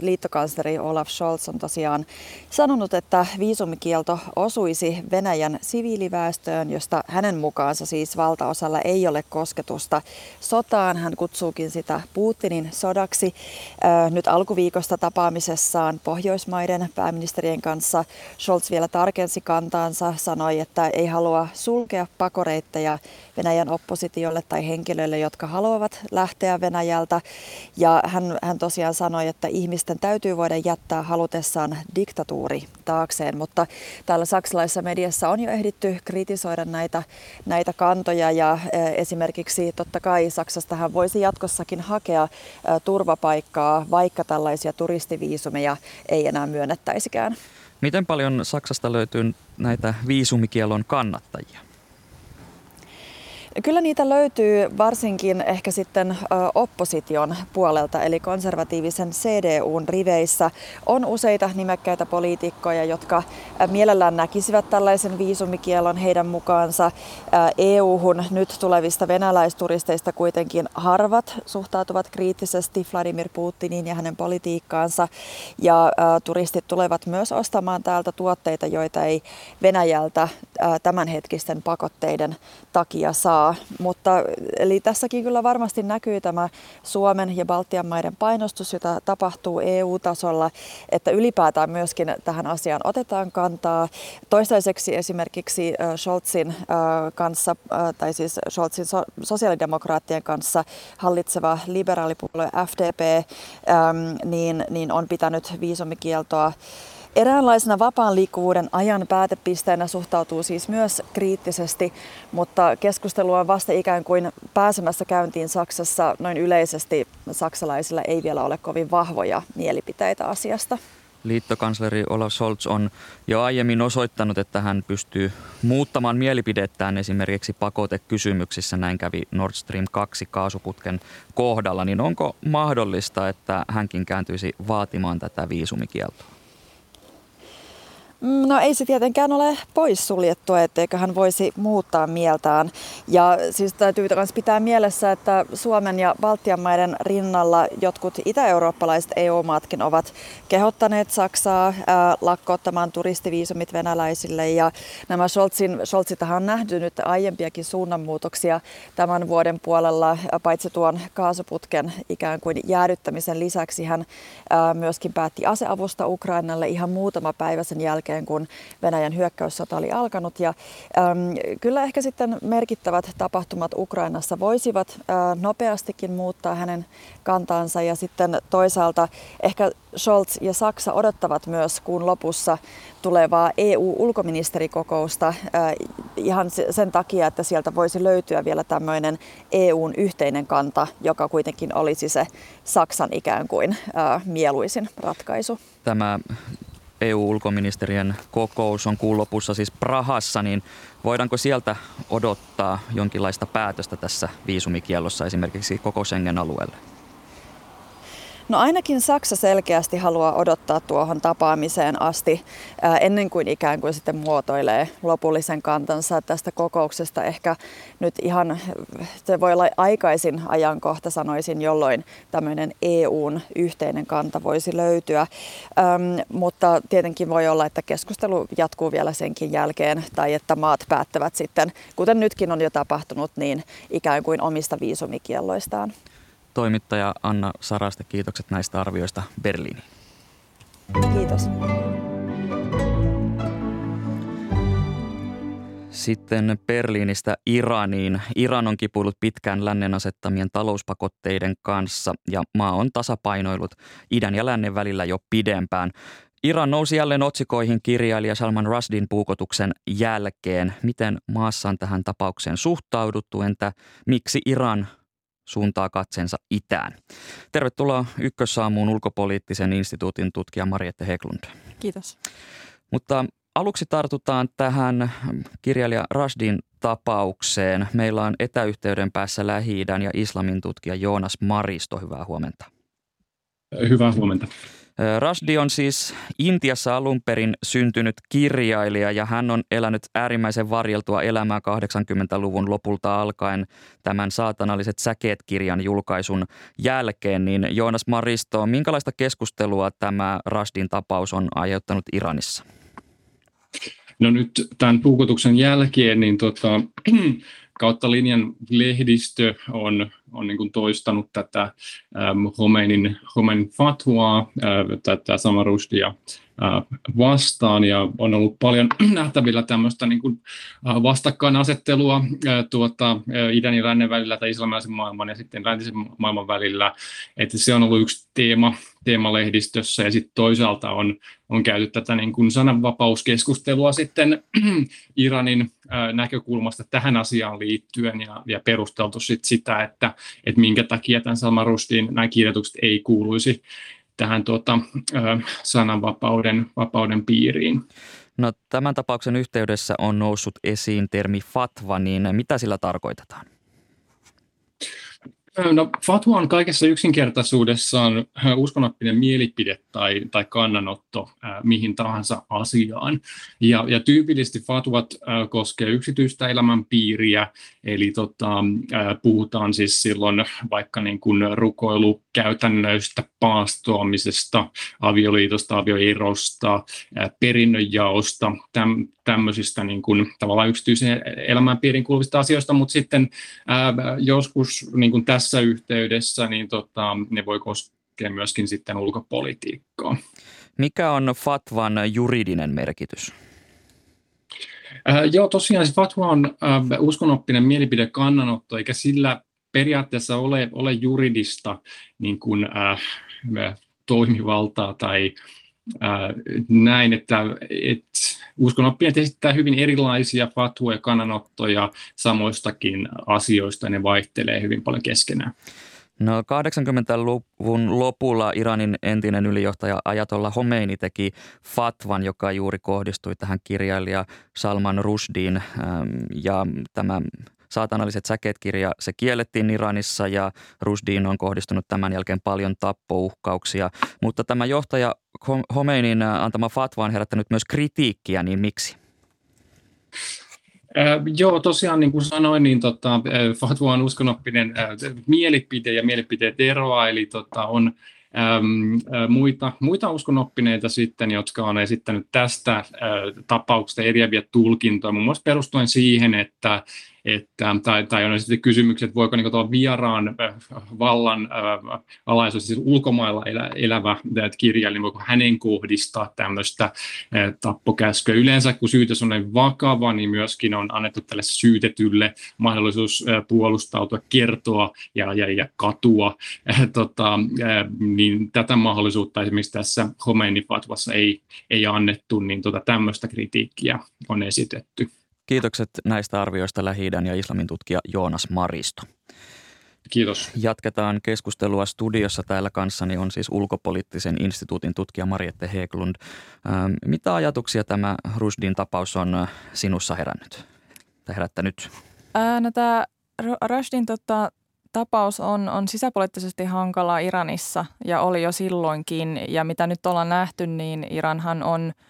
liittokansleri Olaf Scholz on tosiaan sanonut, että viisumikielto osuisi Venäjän siviiliväestöön, josta hänen mukaansa siis valtaosalla ei ole kosketusta sotaan. Hän kutsuukin sitä Putinin sodaksi. Ö, nyt alkuviikosta tapaamisessaan Pohjoismaiden pääministerien kanssa Scholz vielä tarkensi kantaansa, sanoi, että ei halua sulkea pakoreitteja Venäjän oppositiolle tai henkilöille, jotka haluavat lähteä Venäjältä. Ja hän, hän tosiaan sanoi, että ihmisten täytyy voida jättää halutessaan diktatuuri taakseen, mutta täällä saksalaisessa mediassa on jo ehditty kritisoida näitä, näitä kantoja ja e, esimerkiksi totta kai Saksastahan voisi jatkossakin hakea e, turvapaikkaa, vaikka tällaisia turistiviisumeja ei enää myönnettäisikään. Miten paljon Saksasta löytyy näitä viisumikielon kannattajia? Kyllä niitä löytyy varsinkin ehkä sitten opposition puolelta, eli konservatiivisen CDUn riveissä. On useita nimekkäitä poliitikkoja, jotka mielellään näkisivät tällaisen viisumikielon heidän mukaansa. EU-hun nyt tulevista venäläisturisteista kuitenkin harvat suhtautuvat kriittisesti Vladimir Putiniin ja hänen politiikkaansa, ja turistit tulevat myös ostamaan täältä tuotteita, joita ei Venäjältä tämänhetkisten pakotteiden takia saa mutta eli tässäkin kyllä varmasti näkyy tämä Suomen ja Baltian maiden painostus, jota tapahtuu EU-tasolla, että ylipäätään myöskin tähän asiaan otetaan kantaa. Toistaiseksi esimerkiksi Scholzin kanssa, tai siis Scholzin sosiaalidemokraattien kanssa hallitseva liberaalipuolue FDP, niin, niin on pitänyt viisumikieltoa Eräänlaisena vapaan liikkuvuuden ajan päätepisteenä suhtautuu siis myös kriittisesti, mutta keskustelu on vasta ikään kuin pääsemässä käyntiin Saksassa. Noin yleisesti saksalaisilla ei vielä ole kovin vahvoja mielipiteitä asiasta. Liittokansleri Olaf Scholz on jo aiemmin osoittanut, että hän pystyy muuttamaan mielipidettään esimerkiksi pakotekysymyksissä. Näin kävi Nord Stream 2 kaasuputken kohdalla. Niin onko mahdollista, että hänkin kääntyisi vaatimaan tätä viisumikieltoa? Mm, no ei se tietenkään ole poissuljettua, etteikö hän voisi muuttaa mieltään. Ja siis täytyy myös pitää mielessä, että Suomen ja Baltian maiden rinnalla jotkut itä-eurooppalaiset EU-maatkin ovat kehottaneet Saksaa ää, lakkoottamaan turistiviisumit venäläisille. Ja nämä Scholzin, Scholzitahan on nähty nyt aiempiakin suunnanmuutoksia tämän vuoden puolella, paitsi tuon kaasuputken ikään kuin jäädyttämisen lisäksi hän ää, myöskin päätti aseavusta Ukrainalle ihan muutama päivä sen jälkeen jälkeen, kun Venäjän hyökkäyssota oli alkanut. Ja äm, kyllä ehkä sitten merkittävät tapahtumat Ukrainassa voisivat ä, nopeastikin muuttaa hänen kantaansa ja sitten toisaalta ehkä Scholz ja Saksa odottavat myös kuun lopussa tulevaa EU-ulkoministerikokousta äh, ihan sen takia, että sieltä voisi löytyä vielä tämmöinen EUn yhteinen kanta, joka kuitenkin olisi se Saksan ikään kuin äh, mieluisin ratkaisu. Tämä EU-ulkoministerien kokous on kuun lopussa siis Prahassa, niin voidaanko sieltä odottaa jonkinlaista päätöstä tässä viisumikiellossa esimerkiksi koko Schengen-alueelle? No ainakin Saksa selkeästi haluaa odottaa tuohon tapaamiseen asti ää, ennen kuin ikään kuin sitten muotoilee lopullisen kantansa tästä kokouksesta. Ehkä nyt ihan, se voi olla aikaisin ajankohta sanoisin, jolloin tämmöinen EUn yhteinen kanta voisi löytyä. Äm, mutta tietenkin voi olla, että keskustelu jatkuu vielä senkin jälkeen tai että maat päättävät sitten, kuten nytkin on jo tapahtunut, niin ikään kuin omista viisumikielloistaan toimittaja Anna Saraste. Kiitokset näistä arvioista Berliiniin. Kiitos. Sitten Berliinistä Iraniin. Iran on kipuillut pitkään lännen asettamien talouspakotteiden kanssa ja maa on tasapainoillut idän ja lännen välillä jo pidempään. Iran nousi jälleen otsikoihin kirjailija Salman Rushdin puukotuksen jälkeen. Miten maassa on tähän tapaukseen suhtauduttu? Entä miksi Iran suuntaa katsensa itään. Tervetuloa Ykkössaamuun ulkopoliittisen instituutin tutkija Mariette Heklund. Kiitos. Mutta aluksi tartutaan tähän kirjailija Rashdin tapaukseen. Meillä on etäyhteyden päässä lähi ja islamin tutkija Joonas Maristo. Hyvää huomenta. Hyvää huomenta. Rashdi on siis Intiassa alun perin syntynyt kirjailija ja hän on elänyt äärimmäisen varjeltua elämää 80-luvun lopulta alkaen tämän saatanalliset säkeet-kirjan julkaisun jälkeen. Niin Joonas Maristo, minkälaista keskustelua tämä Rashdin tapaus on aiheuttanut Iranissa? No nyt tämän puukotuksen jälkeen niin tota, kautta linjan lehdistö on, on niin kuin toistanut tätä ähm, Homeinin, Homeinin fatwaa, tätä Samarustia äh, vastaan ja on ollut paljon nähtävillä tämmöistä niin kuin, vastakkainasettelua tuota, idän ja lännen välillä tai islamilaisen maailman ja sitten läntisen maailman välillä. Että se on ollut yksi teema, teemalehdistössä ja sitten toisaalta on, on käyty tätä niin kuin sananvapauskeskustelua sitten Iranin näkökulmasta tähän asiaan liittyen ja, ja perusteltu sit sitä, että, että minkä takia tämän Salman Rushdin nämä kirjoitukset ei kuuluisi tähän tuota, sananvapauden vapauden piiriin. No, tämän tapauksen yhteydessä on noussut esiin termi fatva, niin mitä sillä tarkoitetaan? No, fatwa on kaikessa yksinkertaisuudessaan uskonnollinen mielipide tai, tai kannanotto äh, mihin tahansa asiaan. Ja, ja tyypillisesti fatwat äh, koskee yksityistä elämänpiiriä, eli tota, äh, puhutaan siis silloin vaikka niin kuin rukoilukäytännöistä, paastoamisesta, avioliitosta, avioerosta, äh, perinnönjaosta, täm, tämmöisistä niin kuin, tavallaan yksityisen elämänpiirin kuuluvista asioista, mutta sitten ää, joskus niin kuin tässä yhteydessä niin tota, ne voi koskea myöskin sitten ulkopolitiikkaa. Mikä on fatvan juridinen merkitys? Äh, joo, tosiaan se fatwa on äh, uskonoppinen mielipidekannanotto, eikä sillä periaatteessa ole, ole juridista niin kuin, äh, toimivaltaa tai näin, että, että uskonoppineet esittää hyvin erilaisia fatwoja, kannanottoja samoistakin asioista, ne vaihtelee hyvin paljon keskenään. No 80-luvun lopulla Iranin entinen ylijohtaja Ajatolla Homeini teki fatvan, joka juuri kohdistui tähän kirjailija Salman Rushdin ja tämä Saatanalliset säkeet-kirja, se kiellettiin Iranissa ja Rushdin on kohdistunut tämän jälkeen paljon tappouhkauksia. Mutta tämä johtaja Homeinin antama fatwa on herättänyt myös kritiikkiä, niin miksi? Äh, joo, tosiaan niin kuin sanoin, niin tota, äh, fatwa on uskonoppinen äh, mielipide ja mielipiteet eroa, eli tota, on äm, äh, muita, muita uskonoppineita sitten, jotka on esittänyt tästä äh, tapauksesta eriäviä tulkintoja, muun muassa perustuen siihen, että että, tai, tai on sitten kysymykset, että voiko niin tuolla vieraan äh, vallan äh, alaisuus, siis ulkomailla elä, elävä äh, kirjailija, niin voiko hänen kohdistaa tämmöistä äh, tappokäskyä. Yleensä kun syytös on näin vakava, niin myöskin on annettu tälle syytetylle mahdollisuus äh, puolustautua, kertoa ja, ja, ja katua. Äh, tota, äh, niin tätä mahdollisuutta esimerkiksi tässä Khomeini Fatvassa ei, ei annettu, niin tota, tämmöistä kritiikkiä on esitetty. Kiitokset näistä arvioista lähi ja islamin tutkija Joonas Maristo. Kiitos. Jatketaan keskustelua studiossa täällä kanssani on siis ulkopoliittisen instituutin tutkija Mariette Heglund. Ähm, mitä ajatuksia tämä Rushdin tapaus on äh, sinussa herännyt tai herättänyt? Ää, no tämä Rushdin tota, tapaus on, on sisäpoliittisesti hankala Iranissa ja oli jo silloinkin. Ja mitä nyt ollaan nähty, niin Iranhan on –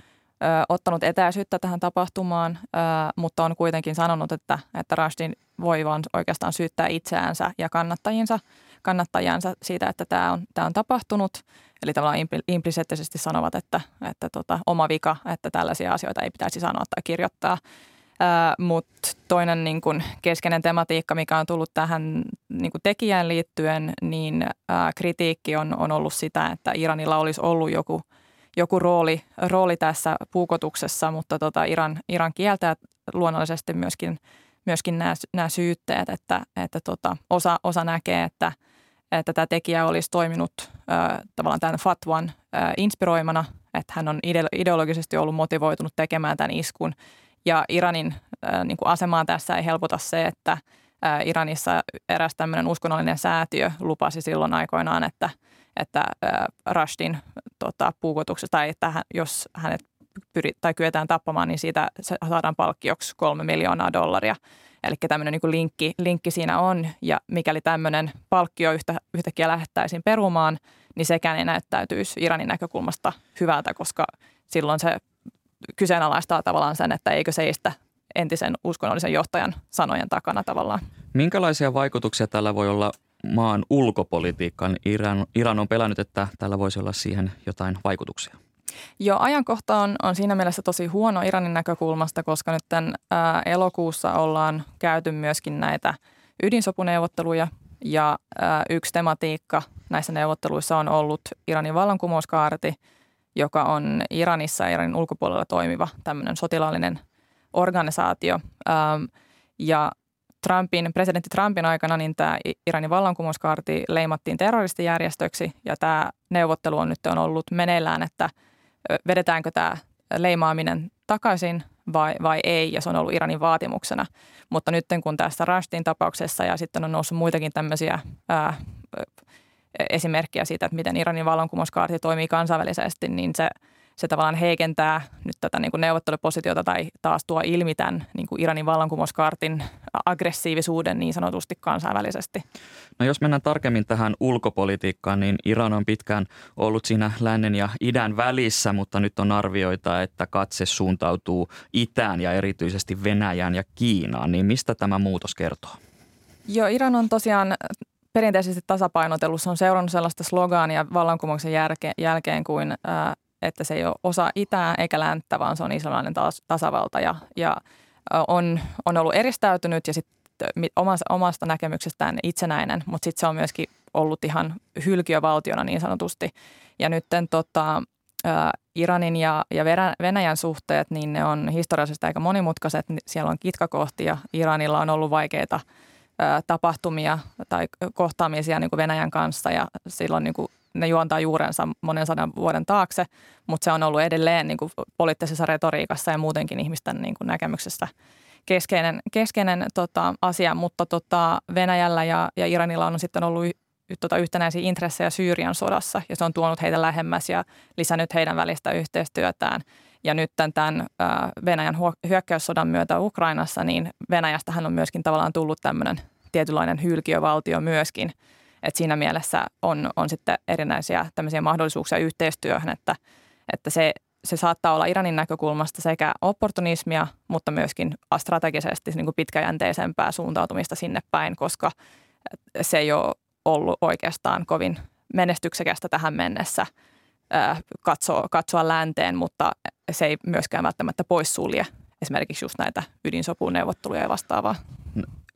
ottanut etäisyyttä tähän tapahtumaan, ö, mutta on kuitenkin sanonut, että, että Rashdin voi vaan oikeastaan syyttää itseänsä ja kannattajinsa, kannattajansa siitä, että tämä on, tämä on tapahtunut. Eli tavallaan implisiittisesti sanovat, että, että tota, oma vika, että tällaisia asioita ei pitäisi sanoa tai kirjoittaa. Mutta toinen niin kun keskeinen tematiikka, mikä on tullut tähän niin kun tekijään liittyen, niin ää, kritiikki on, on ollut sitä, että Iranilla olisi ollut joku – joku rooli, rooli tässä puukotuksessa, mutta tota Iran, Iran kieltää luonnollisesti myöskin, myöskin nämä, nämä syytteet, että, että tota, osa, osa näkee, että, että tämä tekijä olisi toiminut äh, tavallaan tämän fatwan äh, inspiroimana, että hän on ideologisesti ollut motivoitunut tekemään tämän iskun. Ja Iranin äh, niin kuin asemaan tässä ei helpota se, että Iranissa eräs tämmöinen uskonnollinen säätiö lupasi silloin aikoinaan, että – että Rushdin tota, puukotuksesta tai että hän, jos hänet pyrit, tai kyetään tappamaan, niin siitä saadaan palkkioksi kolme miljoonaa dollaria. Eli tämmöinen niin linkki, linkki siinä on, ja mikäli tämmöinen palkkio yhtä, yhtäkkiä lähettäisiin perumaan, niin sekään ei näyttäytyisi Iranin näkökulmasta hyvältä, koska silloin se kyseenalaistaa tavallaan sen, että eikö seistä entisen uskonnollisen johtajan sanojen takana tavallaan. Minkälaisia vaikutuksia tällä voi olla maan ulkopolitiikkaan. Iran, Iran on pelännyt, että tällä voisi olla siihen jotain vaikutuksia. Joo, ajankohta on, on siinä mielessä tosi huono Iranin näkökulmasta, koska nyt tämän, ää, elokuussa ollaan käyty myöskin näitä ydinsopuneuvotteluja ja ää, yksi tematiikka näissä neuvotteluissa on ollut Iranin vallankumouskaarti, joka on Iranissa Iranin ulkopuolella toimiva tämmöinen sotilaallinen organisaatio. Ää, ja Trumpin, presidentti Trumpin aikana niin tämä Iranin vallankumouskaarti leimattiin terroristijärjestöksi ja tämä neuvottelu on nyt on ollut meneillään, että vedetäänkö tämä leimaaminen takaisin vai, vai ei, ja se on ollut Iranin vaatimuksena. Mutta nyt kun tässä Rashtin tapauksessa ja sitten on noussut muitakin tämmöisiä ää, esimerkkejä siitä, että miten Iranin vallankumouskaarti toimii kansainvälisesti, niin se – se tavallaan heikentää nyt tätä niin kuin neuvottelupositiota tai taas tuo ilmi tämän niin kuin Iranin vallankumouskaartin aggressiivisuuden niin sanotusti kansainvälisesti. No jos mennään tarkemmin tähän ulkopolitiikkaan, niin Iran on pitkään ollut siinä lännen ja idän välissä, mutta nyt on arvioita, että katse suuntautuu itään ja erityisesti Venäjään ja Kiinaan. Niin mistä tämä muutos kertoo? Joo, Iran on tosiaan perinteisesti tasapainotellut. Se on seurannut sellaista slogaania vallankumouksen jälkeen kuin että se ei ole osa itää eikä länttä, vaan se on islamilainen tasavalta ja, ja on, on ollut eristäytynyt ja sitten omasta, omasta näkemyksestään itsenäinen, mutta sitten se on myöskin ollut ihan hylkiövaltiona niin sanotusti. Ja nyt tota, Iranin ja, ja Venäjän suhteet, niin ne on historiallisesti aika monimutkaiset. Siellä on kitkakohtia. Iranilla on ollut vaikeita tapahtumia tai kohtaamisia niin kuin Venäjän kanssa ja silloin niin kuin ne juontaa juurensa monen sadan vuoden taakse, mutta se on ollut edelleen niin kuin poliittisessa retoriikassa ja muutenkin ihmisten niin kuin näkemyksessä keskeinen, keskeinen tota, asia, mutta tota, Venäjällä ja, ja Iranilla on sitten ollut tota, yhtenäisiä intressejä Syyrian sodassa ja se on tuonut heitä lähemmäs ja lisännyt heidän välistä yhteistyötään. Ja nyt tämän Venäjän hyökkäyssodan myötä Ukrainassa, niin Venäjästähän on myöskin tavallaan tullut tämmöinen tietynlainen hylkiövaltio myöskin. Et siinä mielessä on, on sitten erinäisiä tämmöisiä mahdollisuuksia yhteistyöhön, että, että se, se saattaa olla Iranin näkökulmasta sekä opportunismia, mutta myöskin strategisesti niin kuin pitkäjänteisempää suuntautumista sinne päin, koska se ei ole ollut oikeastaan kovin menestyksekästä tähän mennessä katsoa, katsoa länteen, mutta se ei myöskään välttämättä poissulje esimerkiksi just näitä ydinsopuneuvotteluja ja vastaavaa.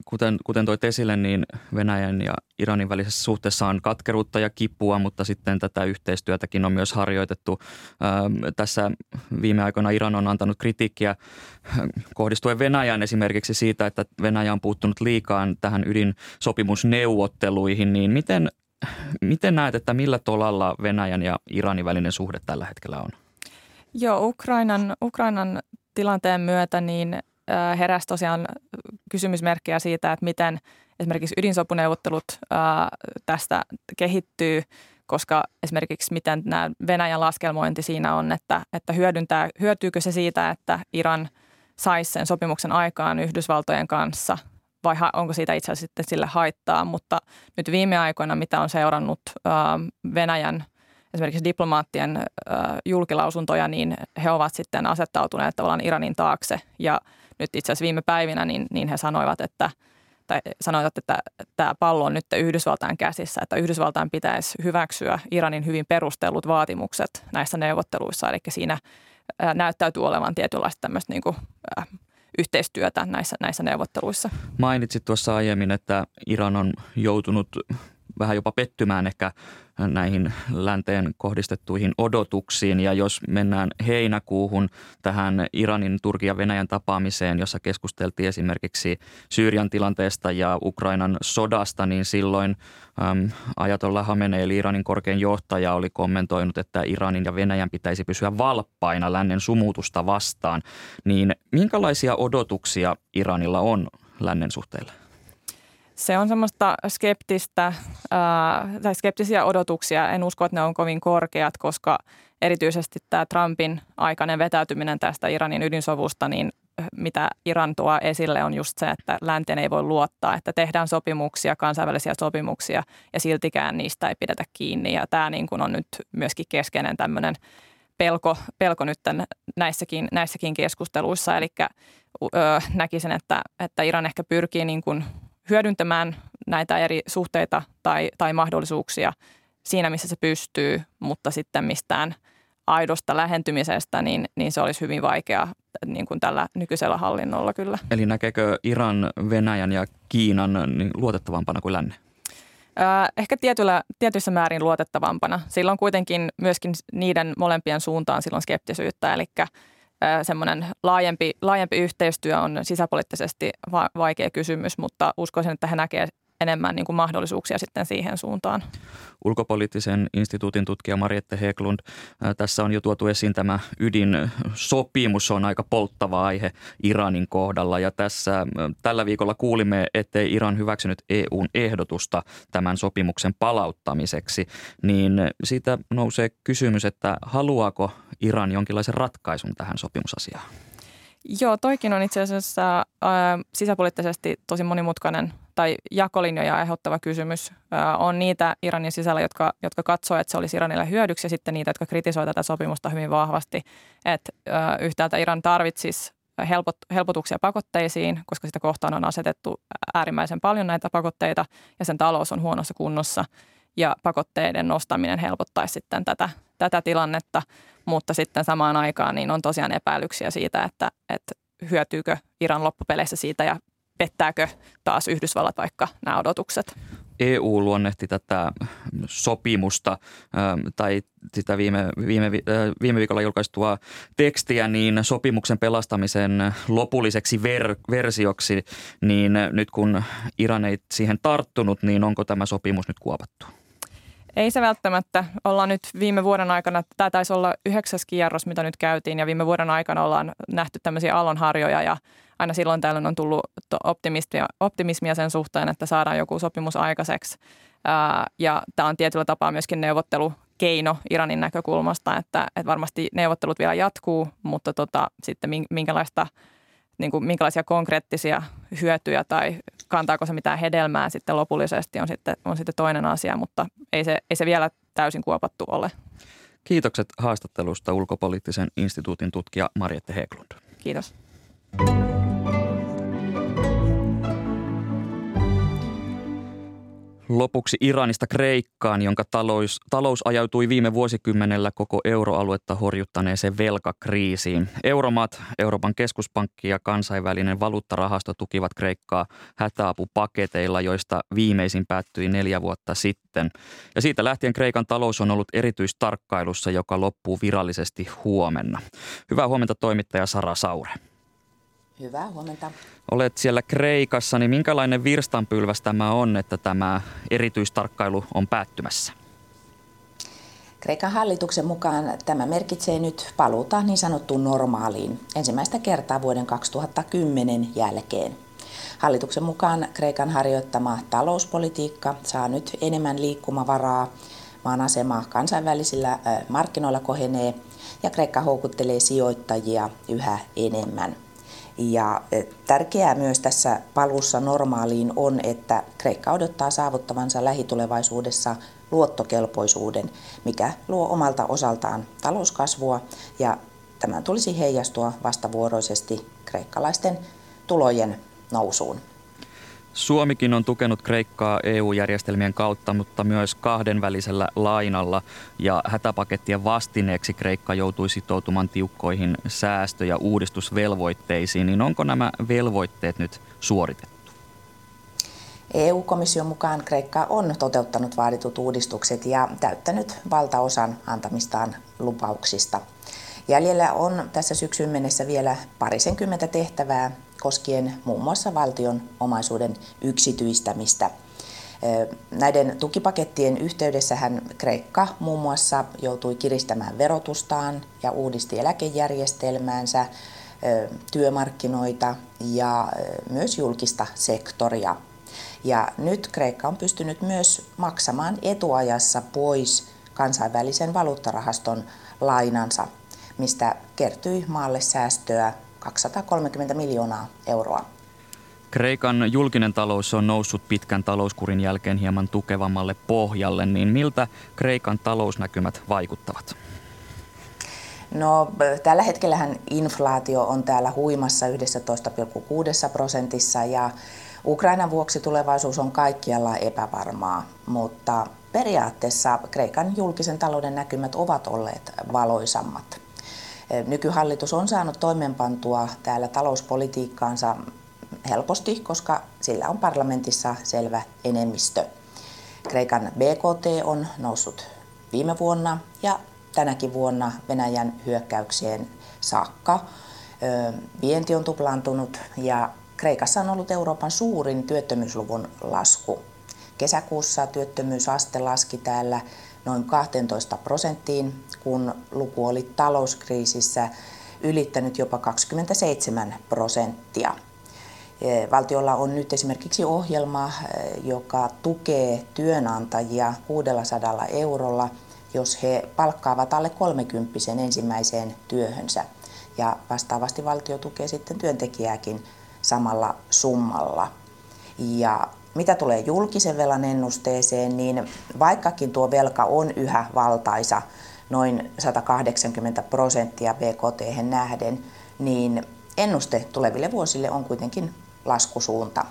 Kuten, kuten toit esille, niin Venäjän ja Iranin välisessä suhteessa on katkeruutta ja kipua, mutta sitten tätä yhteistyötäkin on myös harjoitettu. Tässä viime aikoina Iran on antanut kritiikkiä kohdistuen Venäjän esimerkiksi siitä, että Venäjä on puuttunut liikaa tähän ydinsopimusneuvotteluihin, niin miten, miten näet, että millä tolalla Venäjän ja Iranin välinen suhde tällä hetkellä on? Joo, Ukrainan, Ukrainan tilanteen myötä niin heräsi tosiaan kysymysmerkkejä siitä, että miten esimerkiksi ydinsopuneuvottelut tästä kehittyy, koska esimerkiksi miten nämä Venäjän laskelmointi siinä on, että, että hyödyntää, hyötyykö se siitä, että Iran saisi sen sopimuksen aikaan Yhdysvaltojen kanssa vai onko siitä itse asiassa sitten sille haittaa. Mutta nyt viime aikoina, mitä on seurannut Venäjän esimerkiksi diplomaattien julkilausuntoja, niin he ovat sitten asettautuneet tavallaan Iranin taakse ja – nyt itse asiassa viime päivinä, niin, niin he sanoivat, että tai sanoivat, että tämä pallo on nyt Yhdysvaltain käsissä, että Yhdysvaltain pitäisi hyväksyä Iranin hyvin perustellut vaatimukset näissä neuvotteluissa. Eli siinä näyttäytyy olevan tietynlaista tämmöistä niin kuin, yhteistyötä näissä, näissä neuvotteluissa. Mainitsit tuossa aiemmin, että Iran on joutunut vähän jopa pettymään ehkä näihin länteen kohdistettuihin odotuksiin. Ja jos mennään heinäkuuhun tähän Iranin, Turkin ja Venäjän tapaamiseen, jossa keskusteltiin esimerkiksi Syyrian tilanteesta ja Ukrainan sodasta, niin silloin äm, Ajatollah Hamenei eli Iranin korkein johtaja oli kommentoinut, että Iranin ja Venäjän pitäisi pysyä valppaina lännen sumutusta vastaan. Niin minkälaisia odotuksia Iranilla on lännen suhteille? Se on semmoista skeptistä, ää, tai skeptisiä odotuksia. En usko, että ne on kovin korkeat, koska erityisesti tämä Trumpin aikainen vetäytyminen tästä Iranin ydinsovusta, niin mitä Iran tuo esille on just se, että länteen ei voi luottaa, että tehdään sopimuksia, kansainvälisiä sopimuksia ja siltikään niistä ei pidetä kiinni. Ja tämä niin kuin on nyt myöskin keskeinen tämmöinen pelko, pelko nyt näissäkin, näissäkin keskusteluissa. Eli näkisin, että, että Iran ehkä pyrkii niin kuin hyödyntämään näitä eri suhteita tai, tai mahdollisuuksia siinä, missä se pystyy, mutta sitten mistään aidosta lähentymisestä, niin, niin se olisi hyvin vaikea niin kuin tällä nykyisellä hallinnolla kyllä. Eli näkeekö Iran, Venäjän ja Kiinan niin luotettavampana kuin länne? Ehkä tietyllä, tietyissä määrin luotettavampana. Silloin kuitenkin myöskin niiden molempien suuntaan silloin skeptisyyttä, eli semmoinen laajempi, laajempi yhteistyö on sisäpoliittisesti va- vaikea kysymys, mutta uskoisin, että he näkevät enemmän niin kuin mahdollisuuksia sitten siihen suuntaan. Ulkopoliittisen instituutin tutkija Mariette Heklund, tässä on jo tuotu esiin tämä ydinsopimus, on aika polttava aihe Iranin kohdalla. Ja tässä tällä viikolla kuulimme, ettei Iran hyväksynyt EUn ehdotusta tämän sopimuksen palauttamiseksi, niin siitä nousee kysymys, että haluaako Iran jonkinlaisen ratkaisun tähän sopimusasiaan? Joo, toikin on itse asiassa äh, sisäpoliittisesti tosi monimutkainen tai jakolinjoja aiheuttava kysymys. Äh, on niitä Iranin sisällä, jotka, jotka katsoo, että se olisi Iranille hyödyksi ja sitten niitä, jotka kritisoivat tätä sopimusta hyvin vahvasti. Että äh, yhtäältä Iran tarvitsisi helpot, helpotuksia pakotteisiin, koska sitä kohtaan on asetettu äärimmäisen paljon näitä pakotteita ja sen talous on huonossa kunnossa. Ja pakotteiden nostaminen helpottaisi sitten tätä, tätä tilannetta – mutta sitten samaan aikaan niin on tosiaan epäilyksiä siitä, että, että hyötyykö Iran loppupeleissä siitä ja pettääkö taas Yhdysvallat vaikka nämä odotukset. EU luonnehti tätä sopimusta tai sitä viime, viime, viime viikolla julkaistua tekstiä niin sopimuksen pelastamisen lopulliseksi ver, versioksi, niin nyt kun Iran ei siihen tarttunut, niin onko tämä sopimus nyt kuopattu? Ei se välttämättä. Ollaan nyt viime vuoden aikana, tämä taisi olla yhdeksäs kierros, mitä nyt käytiin, ja viime vuoden aikana ollaan nähty tämmöisiä aallonharjoja ja aina silloin tällöin on tullut optimismia, optimismia sen suhteen, että saadaan joku sopimus aikaiseksi. Ja tämä on tietyllä tapaa myöskin neuvottelukeino Iranin näkökulmasta, että, että varmasti neuvottelut vielä jatkuu, mutta tota, sitten minkälaista, niin kuin, minkälaisia konkreettisia hyötyjä tai kantaako se mitään hedelmää sitten lopullisesti on sitten, on sitten toinen asia, mutta ei se, ei se vielä täysin kuopattu ole. Kiitokset haastattelusta ulkopoliittisen instituutin tutkija Mariette Heglund. Kiitos. Lopuksi Iranista Kreikkaan, jonka talous, talous ajautui viime vuosikymmenellä koko euroaluetta horjuttaneeseen velkakriisiin. Euromaat, Euroopan keskuspankki ja kansainvälinen valuuttarahasto tukivat Kreikkaa hätäapupaketeilla, joista viimeisin päättyi neljä vuotta sitten. Ja siitä lähtien Kreikan talous on ollut erityistarkkailussa, joka loppuu virallisesti huomenna. Hyvää huomenta toimittaja Sara Saure. Hyvää huomenta. Olet siellä Kreikassa, niin minkälainen virstanpylväs tämä on, että tämä erityistarkkailu on päättymässä? Kreikan hallituksen mukaan tämä merkitsee nyt paluuta niin sanottuun normaaliin ensimmäistä kertaa vuoden 2010 jälkeen. Hallituksen mukaan Kreikan harjoittama talouspolitiikka saa nyt enemmän liikkumavaraa, maan asema kansainvälisillä markkinoilla kohenee ja Kreikka houkuttelee sijoittajia yhä enemmän. Ja tärkeää myös tässä paluussa normaaliin on, että Kreikka odottaa saavuttavansa lähitulevaisuudessa luottokelpoisuuden, mikä luo omalta osaltaan talouskasvua ja tämän tulisi heijastua vastavuoroisesti kreikkalaisten tulojen nousuun. Suomikin on tukenut Kreikkaa EU-järjestelmien kautta, mutta myös kahdenvälisellä lainalla ja hätäpakettien vastineeksi Kreikka joutui sitoutumaan tiukkoihin säästö- ja uudistusvelvoitteisiin. Niin onko nämä velvoitteet nyt suoritettu? EU-komission mukaan Kreikka on toteuttanut vaaditut uudistukset ja täyttänyt valtaosan antamistaan lupauksista. Jäljellä on tässä syksyn mennessä vielä parisenkymmentä tehtävää, koskien muun muassa valtion omaisuuden yksityistämistä. Näiden tukipakettien yhteydessähän Kreikka muun muassa joutui kiristämään verotustaan ja uudisti eläkejärjestelmäänsä, työmarkkinoita ja myös julkista sektoria. Ja nyt Kreikka on pystynyt myös maksamaan etuajassa pois kansainvälisen valuuttarahaston lainansa, mistä kertyi maalle säästöä 230 miljoonaa euroa. Kreikan julkinen talous on noussut pitkän talouskurin jälkeen hieman tukevammalle pohjalle, niin miltä Kreikan talousnäkymät vaikuttavat? No, tällä hetkellähän inflaatio on täällä huimassa 11,6 prosentissa ja Ukrainan vuoksi tulevaisuus on kaikkialla epävarmaa, mutta periaatteessa Kreikan julkisen talouden näkymät ovat olleet valoisammat. Nykyhallitus on saanut toimeenpantua täällä talouspolitiikkaansa helposti, koska sillä on parlamentissa selvä enemmistö. Kreikan BKT on noussut viime vuonna ja tänäkin vuonna Venäjän hyökkäykseen saakka. Vienti on tuplaantunut ja Kreikassa on ollut Euroopan suurin työttömyysluvun lasku. Kesäkuussa työttömyysaste laski täällä noin 12 prosenttiin, kun luku oli talouskriisissä ylittänyt jopa 27 prosenttia. E, valtiolla on nyt esimerkiksi ohjelma, e, joka tukee työnantajia 600 eurolla, jos he palkkaavat alle 30 ensimmäiseen työhönsä. Ja vastaavasti valtio tukee sitten työntekijääkin samalla summalla. Ja mitä tulee julkisen velan ennusteeseen, niin vaikkakin tuo velka on yhä valtaisa, noin 180 prosenttia BKT nähden, niin ennuste tuleville vuosille on kuitenkin laskusuunta.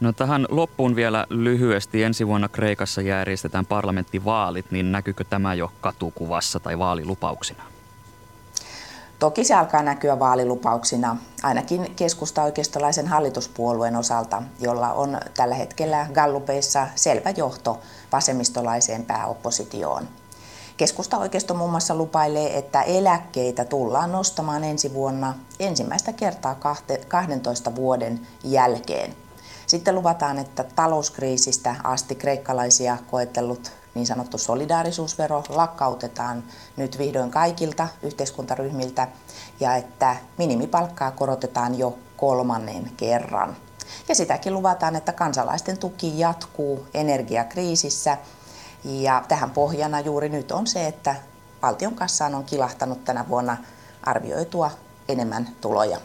No tähän loppuun vielä lyhyesti. Ensi vuonna Kreikassa järjestetään parlamenttivaalit, niin näkyykö tämä jo katukuvassa tai vaalilupauksina? Toki se alkaa näkyä vaalilupauksina ainakin keskusta-oikeistolaisen hallituspuolueen osalta, jolla on tällä hetkellä gallupeissa selvä johto vasemmistolaiseen pääoppositioon. Keskusta-oikeisto muun muassa lupailee, että eläkkeitä tullaan nostamaan ensi vuonna ensimmäistä kertaa 12 vuoden jälkeen. Sitten luvataan, että talouskriisistä asti kreikkalaisia koetellut niin sanottu solidaarisuusvero lakkautetaan nyt vihdoin kaikilta yhteiskuntaryhmiltä ja että minimipalkkaa korotetaan jo kolmannen kerran. Ja sitäkin luvataan, että kansalaisten tuki jatkuu energiakriisissä. Ja tähän pohjana juuri nyt on se, että valtion kassaan on kilahtanut tänä vuonna arvioitua enemmän tuloja.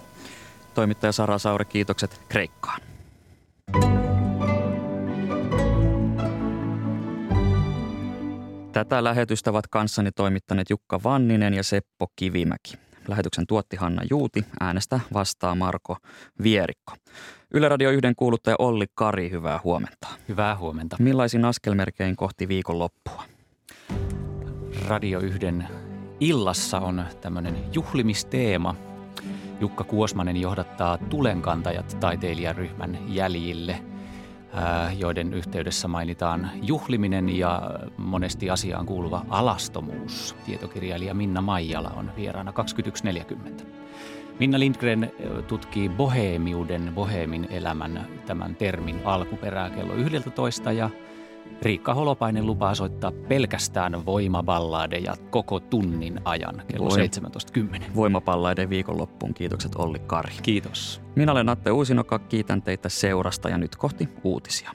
Toimittaja Sara Sauri, kiitokset Kreikkaan. Tätä lähetystä ovat kanssani toimittaneet Jukka Vanninen ja Seppo Kivimäki. Lähetyksen tuotti Hanna Juuti, äänestä vastaa Marko Vierikko. Yle Radio 1 kuuluttaja Olli Kari, hyvää huomenta. Hyvää huomenta. Millaisin askelmerkein kohti viikonloppua? Radio 1 illassa on tämmöinen juhlimisteema. Jukka Kuosmanen johdattaa Tulenkantajat taiteilijaryhmän jäljille – joiden yhteydessä mainitaan juhliminen ja monesti asiaan kuuluva alastomuus. Tietokirjailija Minna Maijala on vieraana 2140. Minna Lindgren tutkii boheemiuden, boheemin elämän, tämän termin alkuperää kello 11 ja Riikka Holopainen lupaa soittaa pelkästään voimaballadeja koko tunnin ajan kello Voim- 17.10. Voimaballadeiden viikonloppuun. Kiitokset Olli Kari. Kiitos. Minä olen Atte Uusinoka, kiitän teitä seurasta ja nyt kohti uutisia.